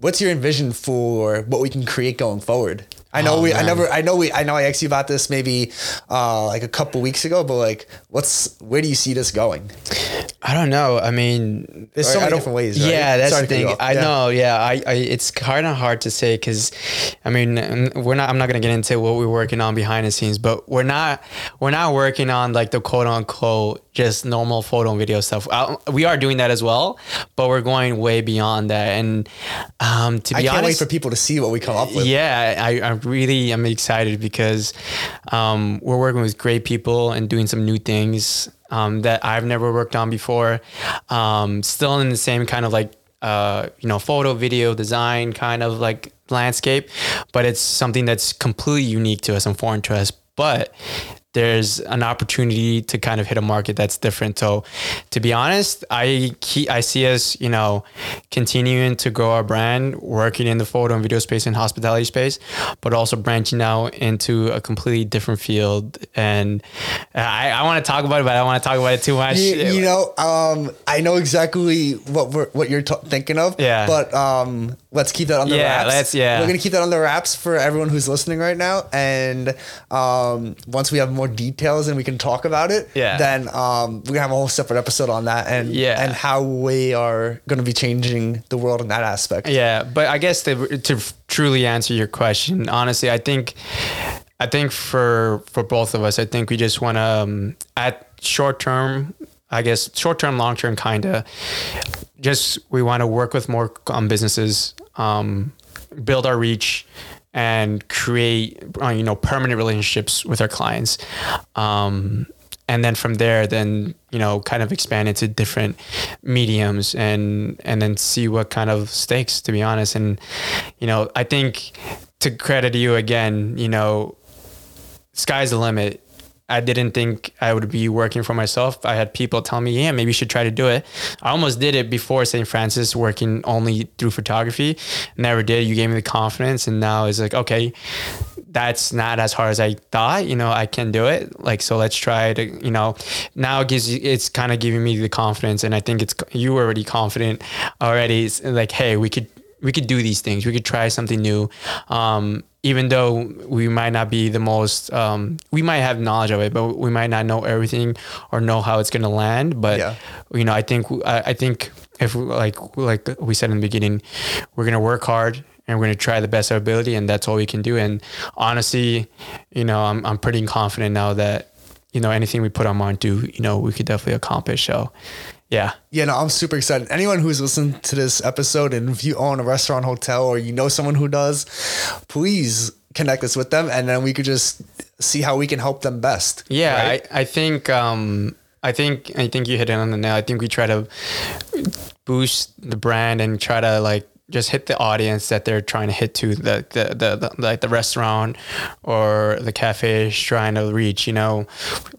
what's your envision for what we can create going forward? I know Oh, we I man. never I know we I know I asked you about this maybe uh like a couple weeks ago, but like what's where do you see this going? I don't know. I mean, There's so I many different ways, right? Yeah, that's Sorry the to cut you thing. I Yeah. know. Yeah, I, I it's kind of hard to say because, I mean, we're not. I'm not gonna get into what we're working on behind the scenes, but we're not. We're not working on like the quote unquote just normal photo and video stuff. Uh, we are doing that as well, but we're going way beyond that. And um, to I be can't wait honest, for people to see what we come up with. yeah, I, I really am excited because um, we're working with great people and doing some new things um, that I've never worked on before. Um, still in the same kind of like uh, you know photo, video, design kind of like landscape, but it's something that's completely unique to us and foreign to us. But there's an opportunity to kind of hit a market that's different. So, to be honest, I keep, I see us, you know, continuing to grow our brand, working in the photo and video space and hospitality space, but also branching out into a completely different field. And I, I want to talk about it, but I don't want to talk about it too much. You, you know, um, I know exactly what we're, what you're t- thinking of. Yeah. But um, let's keep that under Yeah, wraps. let's- yeah. We're gonna keep that on the wraps for everyone who's listening right now. And um, once we have more details and we can talk about it, Yeah. then um, we're gonna have a whole separate episode on that and Yeah. and how we are gonna be changing the world in that aspect. Yeah, but I guess to, to truly answer your question, honestly, I think, I think for for both of us, I think we just want to um, at short term, I guess short term, long term, kind of, just we want to work with more um, businesses, um, build our reach, and create uh, you know permanent relationships with our clients. Um, and then from there then you know kind of expand into different mediums and and then see what kind of stakes to be honest and you know i think to credit you again you know sky's the limit I didn't think I would be working for myself. I had people tell me, yeah, maybe you should try to do it. I almost did it before St. Francis, working only through photography. Never did. You gave me the confidence, and now it's like, okay, that's not as hard as I thought. You know, I can do it. Like, so let's try to, you know, now it gives you, it's kind of giving me the confidence. And I think it's, you were already confident already. It's like, hey, we could, we could do these things. We could try something new. Um, even though we might not be the most, um, we might have knowledge of it, but we might not know everything or know how it's going to land. But, Yeah. you know, I think, I, I think if like, like we said in the beginning, we're going to work hard and we're going to try the best of our ability and that's all we can do. And honestly, you know, I'm, I'm pretty confident now that, you know, anything we put our mind to, you know, we could definitely accomplish. So yeah. Yeah, no, I'm super excited. Anyone who's listened to this episode and if you own a restaurant, hotel, or you know someone who does, please connect us with them and then we could just see how we can help them best. Yeah, right? I, I think um, I think I think you hit it on the nail. I think we try to boost the brand and try to like just hit the audience that they're trying to hit to the the, the, the like the restaurant or the cafe is trying to reach you know?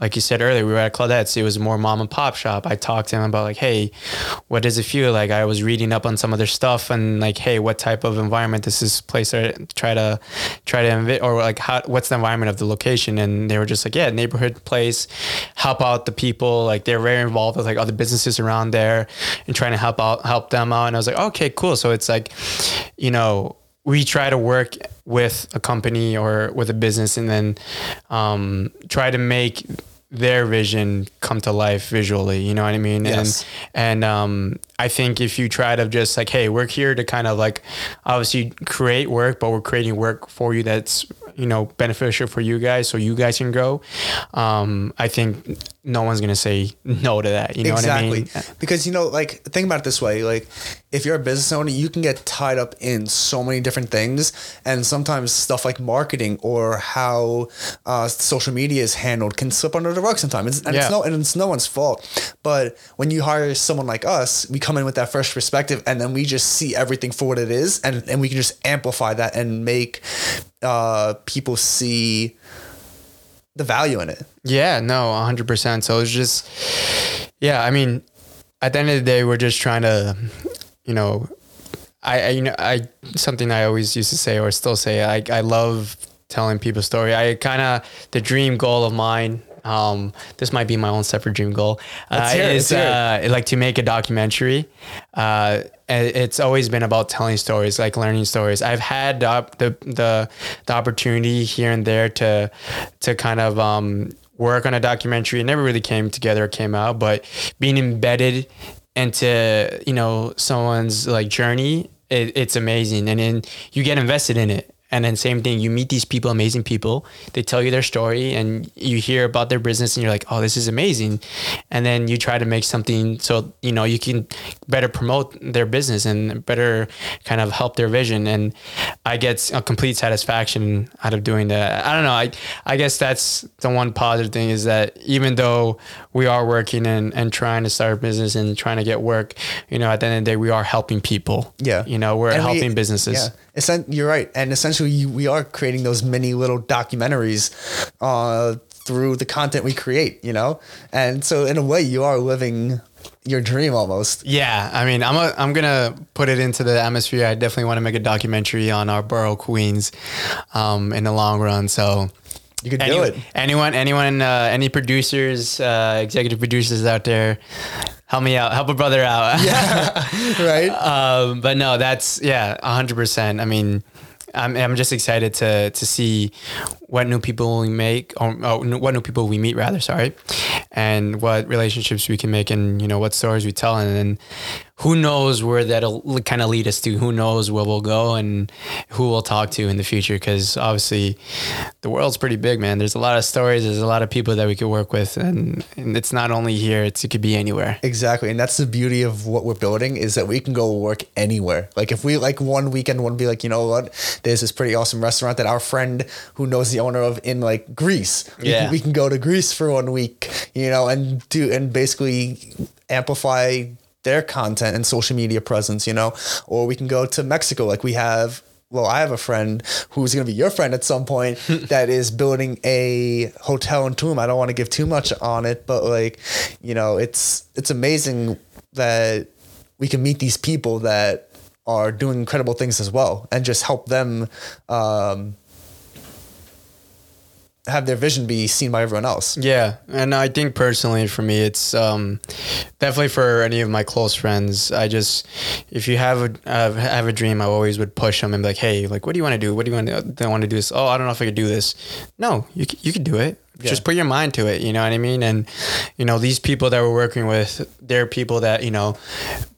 Like you said earlier we were at claudette's it was more mom and pop shop. I talked to him about like hey what does it feel like? I was reading up on some of their stuff and like hey what type of environment this place are try to try to invi- or like how what's the environment of the location? And they were just like yeah neighborhood place help out the people. Like they're very involved with like other businesses around there and trying to help out help them out. And i was like okay cool. So it's like you know we try to work with a company or with a business and then um, try to make their vision come to life visually you know what i mean Yes. and and um, i think if you try to just like hey we're here to kind of like obviously create work but we're creating work for you that's you know beneficial for you guys so you guys can grow um, i think no one's gonna say no to that you know exactly. what i mean Because you know, like think about it this way: like if you're a business owner, you can get tied up in so many different things, and sometimes stuff like marketing or how uh, social media is handled can slip under the rug sometimes, and Yeah. it's no and it's no one's fault. But when you hire someone like us, we come in with that fresh perspective, and then we just see everything for what it is, and and we can just amplify that and make uh, people see the value in it. Yeah, no, 100%. So it's just, yeah, I mean, at the end of the day, we're just trying to, you know, I, I you know, I, something I always used to say or still say, I, I love telling people story. I kind of, the dream goal of mine, um, this might be my own separate dream goal, uh, it, is uh, like to make a documentary. Uh, it's always been about telling stories, like learning stories. I've had the the the, the opportunity here and there to to kind of um, work on a documentary. It never really came together, came out, but being embedded into you know someone's like journey, it, it's amazing, and then you get invested in it. And then same thing, you meet these people, amazing people. They tell you their story, and you hear about their business, and you're like, "Oh, this is amazing." And then you try to make something so you know you can better promote their business and better kind of help their vision. And I get a complete satisfaction out of doing that. I don't know. I I guess that's the one positive thing is that even though we are working and, and trying to start a business and trying to get work, you know, at the end of the day, we are helping people. Yeah. You know, we're And we- helping businesses. Yeah, Essen- you're right. And essentially, you, we are creating those mini little documentaries uh, through the content we create, you know? And so, in a way, you are living your dream almost. Yeah, I mean, I'm a, I'm gonna put it into the atmosphere. I definitely want to make a documentary on our borough queens, um, in the long run. So You could any- do it. anyone, anyone, uh, any producers, uh, executive producers out there, help me out, help a brother out. yeah, right? um, but no, that's yeah, hundred percent. I mean, I'm I'm just excited to to see what new people we make, or, oh, or what new people we meet, rather. Sorry, and what relationships we can make, and you know what stories we tell, and then who knows where that'll kind of lead us to. Who knows where we'll go and who we'll talk to in the future? Because obviously, the world's pretty big, man. There's a lot of stories. There's a lot of people that we could work with, and, and it's not only here. It's, it could be anywhere. Exactly. And that's the beauty of what we're building is that we can go work anywhere. Like if we like one weekend want to be like, you know what, there's this pretty awesome restaurant that our friend who knows the owner of in like Greece. We Yeah. Can, we can go to Greece for one week, you know, and do and basically amplify their content and social media presence, you know. Or we can go to Mexico like we have well, I have a friend who's going to be your friend at some point that is building a hotel in Tulum. I don't want to give too much on it, but like, you know, it's it's amazing that we can meet these people that are doing incredible things as well, and just help them um, have their vision be seen by everyone else. Yeah, and I think personally for me, it's um, definitely for any of my close friends. I just, if you have a uh, have a dream, I always would push them and be like, "Hey, like, what do you want to do? What do you want to? Want to do this? Oh, I don't know if I could do this. No, you you could do it. Just put your mind to it. You know what I mean? And you know these people that we're working with, they're people that you know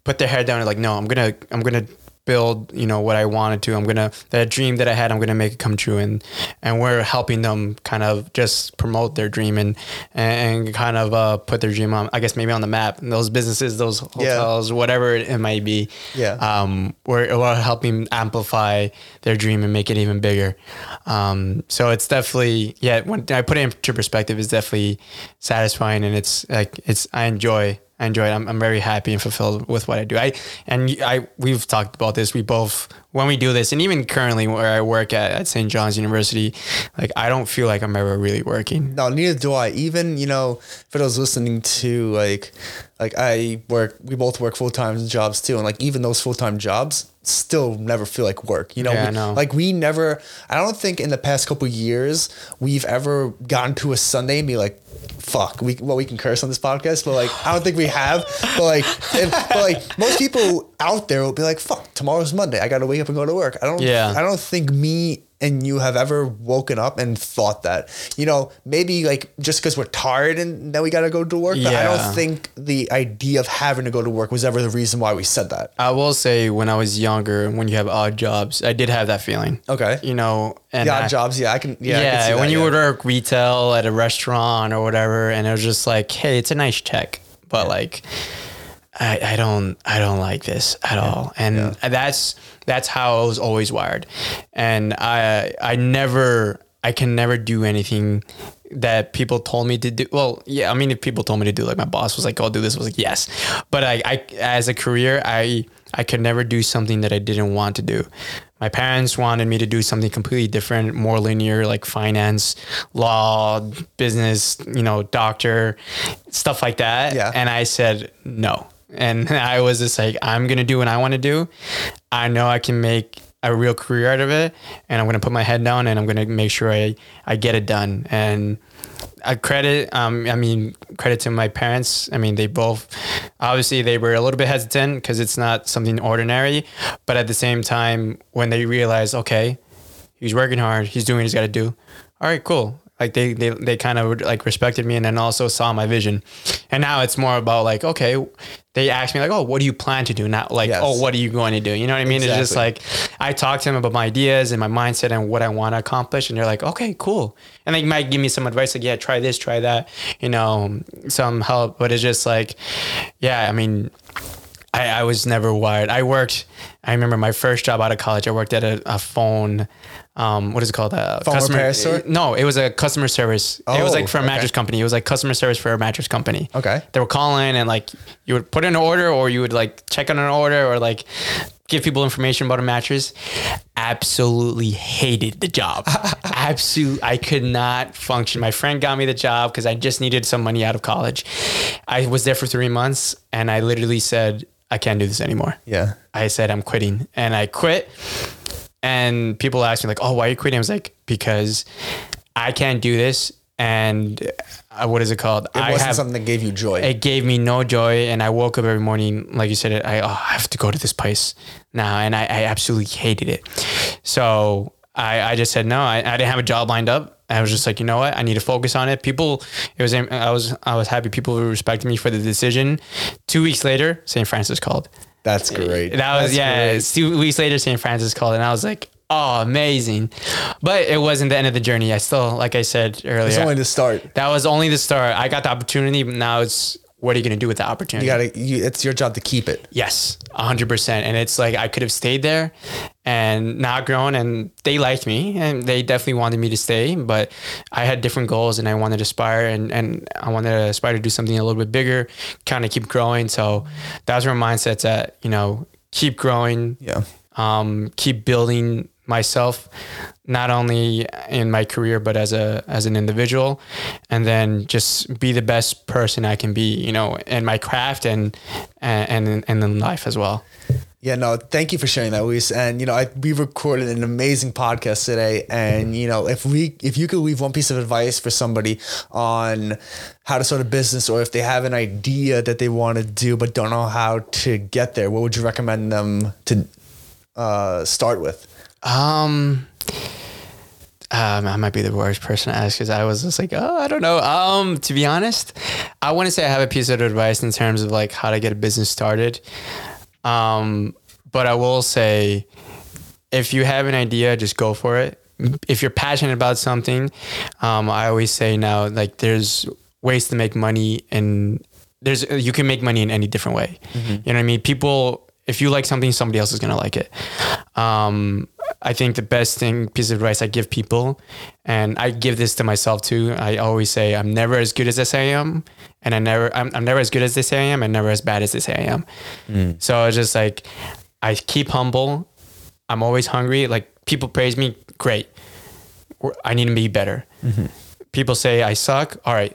put their head down and like, no, I'm gonna I'm gonna build you know what I wanted to. I'm gonna that dream that I had. I'm gonna make it come true, and and we're helping them kind of just promote their dream and and kind of uh, put their dream on. I guess maybe on the map. And those businesses, those hotels, whatever it, it might be. Yeah. Um, we're we're helping amplify their dream and make it even bigger. Um, so it's definitely yeah. When I put it into perspective, it's definitely satisfying, and it's like it's I enjoy I enjoy it. I'm, I'm very happy and fulfilled with what I do. I and I we've talked about this. We both when we do this, and even currently where I work at at St. John's University, like I don't feel like I'm ever really working. No, neither do I. Even you know, for those listening to like, like I work. We both work full time jobs too, and like even those full time jobs still never feel like work. You know, Yeah, I We- know. like we never. I don't think in the past couple years we've ever gotten to a Sunday and be like. Fuck, we well we can curse on this podcast, but like I don't think we have. But like, if, but like most people out there will be like, "Fuck, tomorrow's Monday. I got to wake up and go to work." I don't. Yeah. I don't think me and you have ever woken up and thought that. You know, maybe like just because we're tired and then we got to go to work. But I don't think the idea of having to go to work was ever the reason why we said that. I will say when I was younger, when you have odd jobs, I did have that feeling. Okay. You know, and Yeah, I- jobs. Yeah, I can. Yeah, Yeah, can when that, you yeah. would work retail at a restaurant or whatever, and it was just like, hey, it's a nice check, but like, I, I don't I don't like this at all, and that's that's how I was always wired, and I I never I can never do anything that people told me to do. Well, yeah, I mean, if people told me to do, like my boss was like, "Go do this," I was like, "Yes," but I, I as a career, I I could never do something that I didn't want to do. My parents wanted me to do something completely different, more linear, like finance, law, business, you know, doctor, stuff like that. Yeah. And I said no. And I was just like, I'm gonna do what I want to do. I know I can make a real career out of it, and I'm gonna put my head down and I'm gonna make sure I I get it done. And I credit, um, I mean, credit to my parents. I mean, they both, obviously, they were a little bit hesitant because it's not something ordinary. But at the same time, when they realized, okay, he's working hard, he's doing what he's got to do. All right, cool. Like they, they, they kind of like respected me and then also saw my vision. And now it's more about like, okay, they asked me like, oh, what do you plan to do? Not like, oh, Yes. oh, what are you going to do? You know what I mean? It's just like, I talk to them about my ideas and my mindset and what I want to accomplish. And they're like, okay, cool. And they might give me some advice like, yeah, try this, try that, you know, some help. But it's just like, yeah, I mean, I, I was never wired. I worked, I remember my first job out of college, I worked at a, a phone, um, what is it called? Phone repair store? No, it was a customer service. it was Oh, like for a okay. mattress company. It was like customer service for a mattress company. Okay. They were calling and like you would put in an order or you would like check on an order or like give people information about a mattress. Absolutely hated the job. Absolute. I could not function. My friend got me the job because I just needed some money out of college. I was there for three months and I literally said, I can't do this anymore. Yeah. I said I'm quitting, and I quit. And people ask me like, "Oh, why are you quitting?" I was like, "Because I can't do this." And uh, what is it called? It I wasn't have. something that gave you joy. It gave me no joy, and I woke up every morning, like you said, I oh, I have to go to this place now, and I, I absolutely hated it. So I, I just said no. I, I didn't have a job lined up. I was just like, you know what? I need to focus on it. People, it was I was I was happy. People respected me for the decision. Two weeks later, St. Francis called. That's great. That was That's yeah. great. Two weeks later, St. Francis called, and I was like, "Oh, amazing!" But it wasn't the end of the journey. I still, like I said earlier, It's only the start. that was only the start. I got the opportunity, but now it's what are you gonna do with the opportunity? You gotta. You, it's your job to keep it. yes, hundred percent. And it's like I could have stayed there and not grown, and they liked me, and they definitely wanted me to stay. But I had different goals, and I wanted to aspire, and and I wanted to aspire to do something a little bit bigger, kind of keep growing. So that's where my mindset's at. You know, keep growing, Yeah. um, keep building myself, not only in my career but as a as an individual, and then just be the best person I can be, you know, in my craft and and and, in life as well. Yeah, no, thank you for sharing that, Luis. And you know, I, we recorded an amazing podcast today. And you know, if we, if you could leave one piece of advice for somebody on how to start a business, or if they have an idea that they want to do but don't know how to get there, what would you recommend them to uh, start with? Um. Um, I might be the worst person to ask because I was just like, oh, I don't know. Um, to be honest, I want to say I have a piece of advice in terms of like how to get a business started. Um, but I will say, if you have an idea, just go for it. If you're passionate about something, um, I always say now, like there's ways to make money and there's you can make money in any different way. You know what I mean? People, if you like something, somebody else is gonna like it. Um, I think the best thing, piece of advice I give people, and I give this to myself too. I always say I'm never as good as I say I am, and I never I'm, I'm never as good as they say I am, and never as bad as they say I am. So it's just like I keep humble. I'm always hungry. Like people praise me, great. I need to be better. People say I suck. All right,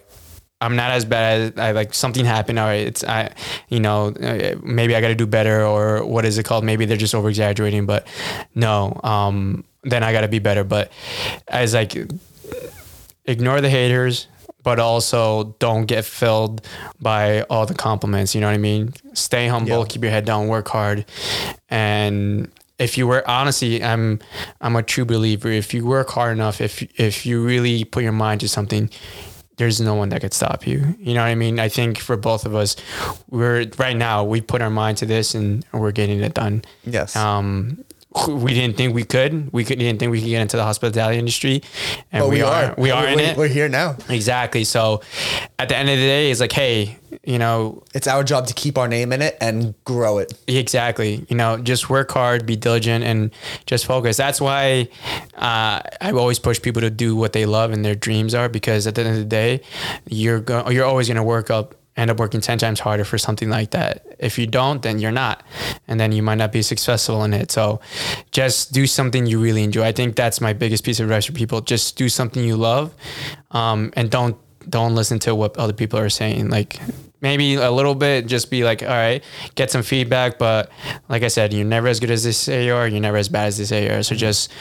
I'm not as bad as I like something happened. All right, it's I, you know, uh, maybe I got to do better or what is it called? Maybe they're just over exaggerating, but no, um, then I got to be better. But as like ignore the haters, but also don't get filled by all the compliments. You know what I mean? Stay humble, Yeah. keep your head down, work hard, and if you work honestly, I'm I'm a true believer. If you work hard enough, if if you really put your mind to something, there's no one that could stop you. You know what I mean? I think for both of us, we're right now we put our mind to this and we're getting it done. Yes. Um, we didn't think we could. We could, didn't think we could get into the hospitality industry, and but we, are. We are We're- in we're, it. We're here now. Exactly. So, at the end of the day, it's like, hey, you know, It's our job to keep our name in it and grow it. Exactly. You know, just work hard, be diligent, and just focus. That's why uh, I always push people to do what they love and their dreams are, because at the end of the day, you're go- you're always going to work up, end up working ten times harder for something like that. If you don't, then you're not, and then you might not be successful in it. So, just do something you really enjoy. I think that's my biggest piece of advice for people. Just do something you love, um, and don't don't listen to what other people are saying. Like maybe a little bit, just be like, all right, get some feedback. But like I said, you're never as good as you are. You're never as bad as you are. So just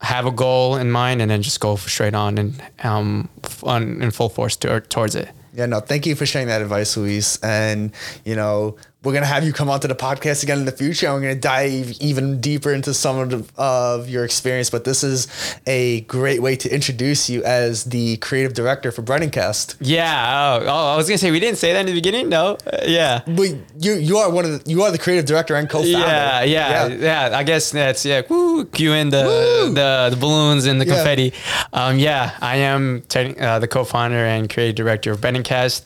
have a goal in mind and then just go straight on and um on in full force to, towards it. Yeah, no, thank you for sharing that advice, Luis. And, you know, we're to have you come onto the podcast again in the future. And we're going to dive even deeper into some of, the, of your experience. But this is a great way to introduce you as the creative director for Brennancast. Yeah. Oh, oh, I was gonna say we didn't say that in the beginning. No. Uh, yeah. But you you are one of the, you are the creative director and co-founder. Yeah, yeah, yeah, I guess that's yeah. Woo, cue in the Woo. the the balloons and the Yeah. confetti. Um, yeah, I am uh, the co-founder and creative director of Benningcast.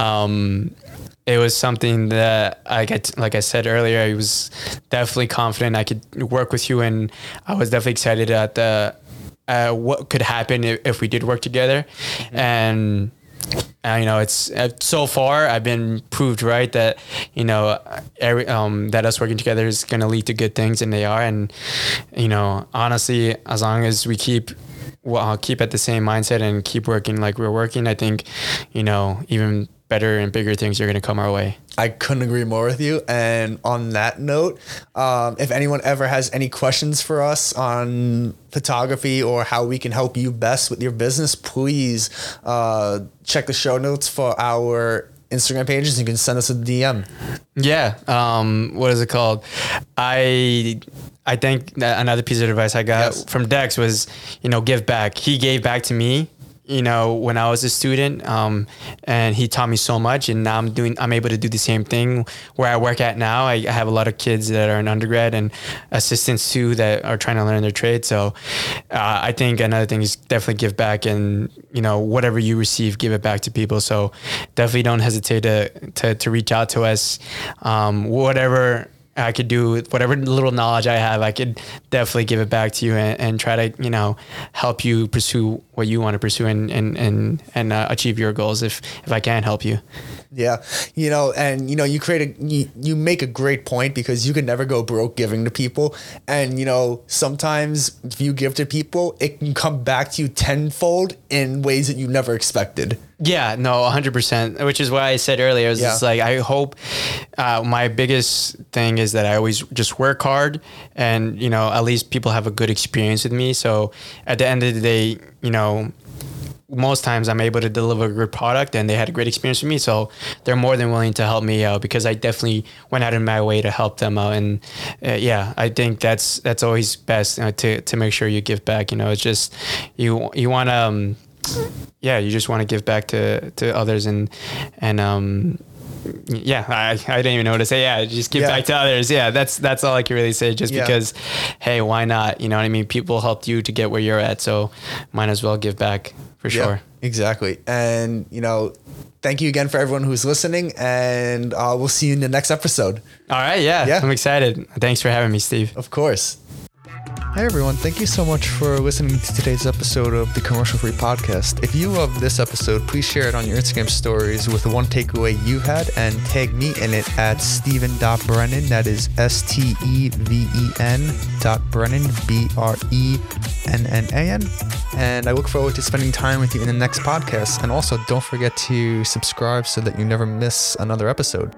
Um, it was something that I get, like I said earlier, I was definitely confident I could work with you, and I was definitely excited at the uh, what could happen if, if we did work together, and uh, you know, it's uh, so far I've been proved right that you know every um, that us working together is going to lead to good things, and they are. And you know, honestly, as long as we keep well, keep at the same mindset and keep working like we're working, I think you know even better and bigger things are going to come our way. I couldn't agree more with you. And on that note, um, if anyone ever has any questions for us on photography or how we can help you best with your business, please uh, check the show notes for our Instagram pages. You can send us a DM. Yeah. Um, what is it called? I I think that another piece of advice I got Yes. from Dex was, you know, give back. He gave back to me, you know, when I was a student, um, and he taught me so much. And now I'm doing, I'm able to do the same thing where I work at now. I, I have a lot of kids that are in undergrad and assistants too that are trying to learn their trade. So uh, I think another thing is definitely give back and you know whatever you receive, give it back to people. So definitely don't hesitate to to, to reach out to us. Um, whatever I could do, whatever little knowledge I have, I could definitely give it back to you and, and try to you know help you pursue what you want to pursue and and and and uh, achieve your goals if if I can help you. Yeah, you know, and you know, you create a you, you make a great point because you can never go broke giving to people, and you know, sometimes if you give to people, it can come back to you tenfold in ways that you never expected. Yeah, no, 100%. Which is why I said earlier, it's just Yeah. like, I hope uh, my biggest thing is that I always just work hard and, you know, at least people have a good experience with me. So at the end of the day, you know, most times I'm able to deliver a good product and they had a great experience with me. So they're more than willing to help me out because I definitely went out of my way to help them out. And uh, yeah, I think that's, that's always best uh, to, to make sure you give back. You know, it's just, you, you want to, um, yeah, you just want to give back to, to others and, and, um, yeah, I, I didn't even know what to say. Yeah, just give Yeah. back to others. Yeah, that's that's all I can really say. Just Yeah. because, hey, why not? You know what I mean? People helped you to get where you're at, so might as well give back for Yeah, sure. exactly. And you know, thank you again for everyone who's listening, and uh, we'll see you in the next episode. All right, yeah, Yeah. I'm excited. Thanks for having me, Steve. Of course. Hi, everyone. Thank you so much for listening to today's episode of the Commercial Free Podcast. If you love this episode, please share it on your Instagram stories with the one takeaway you had and tag me in it at Steven.Brennan. That is S T E V E N dot Brennan, B R E N N A N. And I look forward to spending time with you in the next podcast. And also, don't forget to subscribe so that you never miss another episode.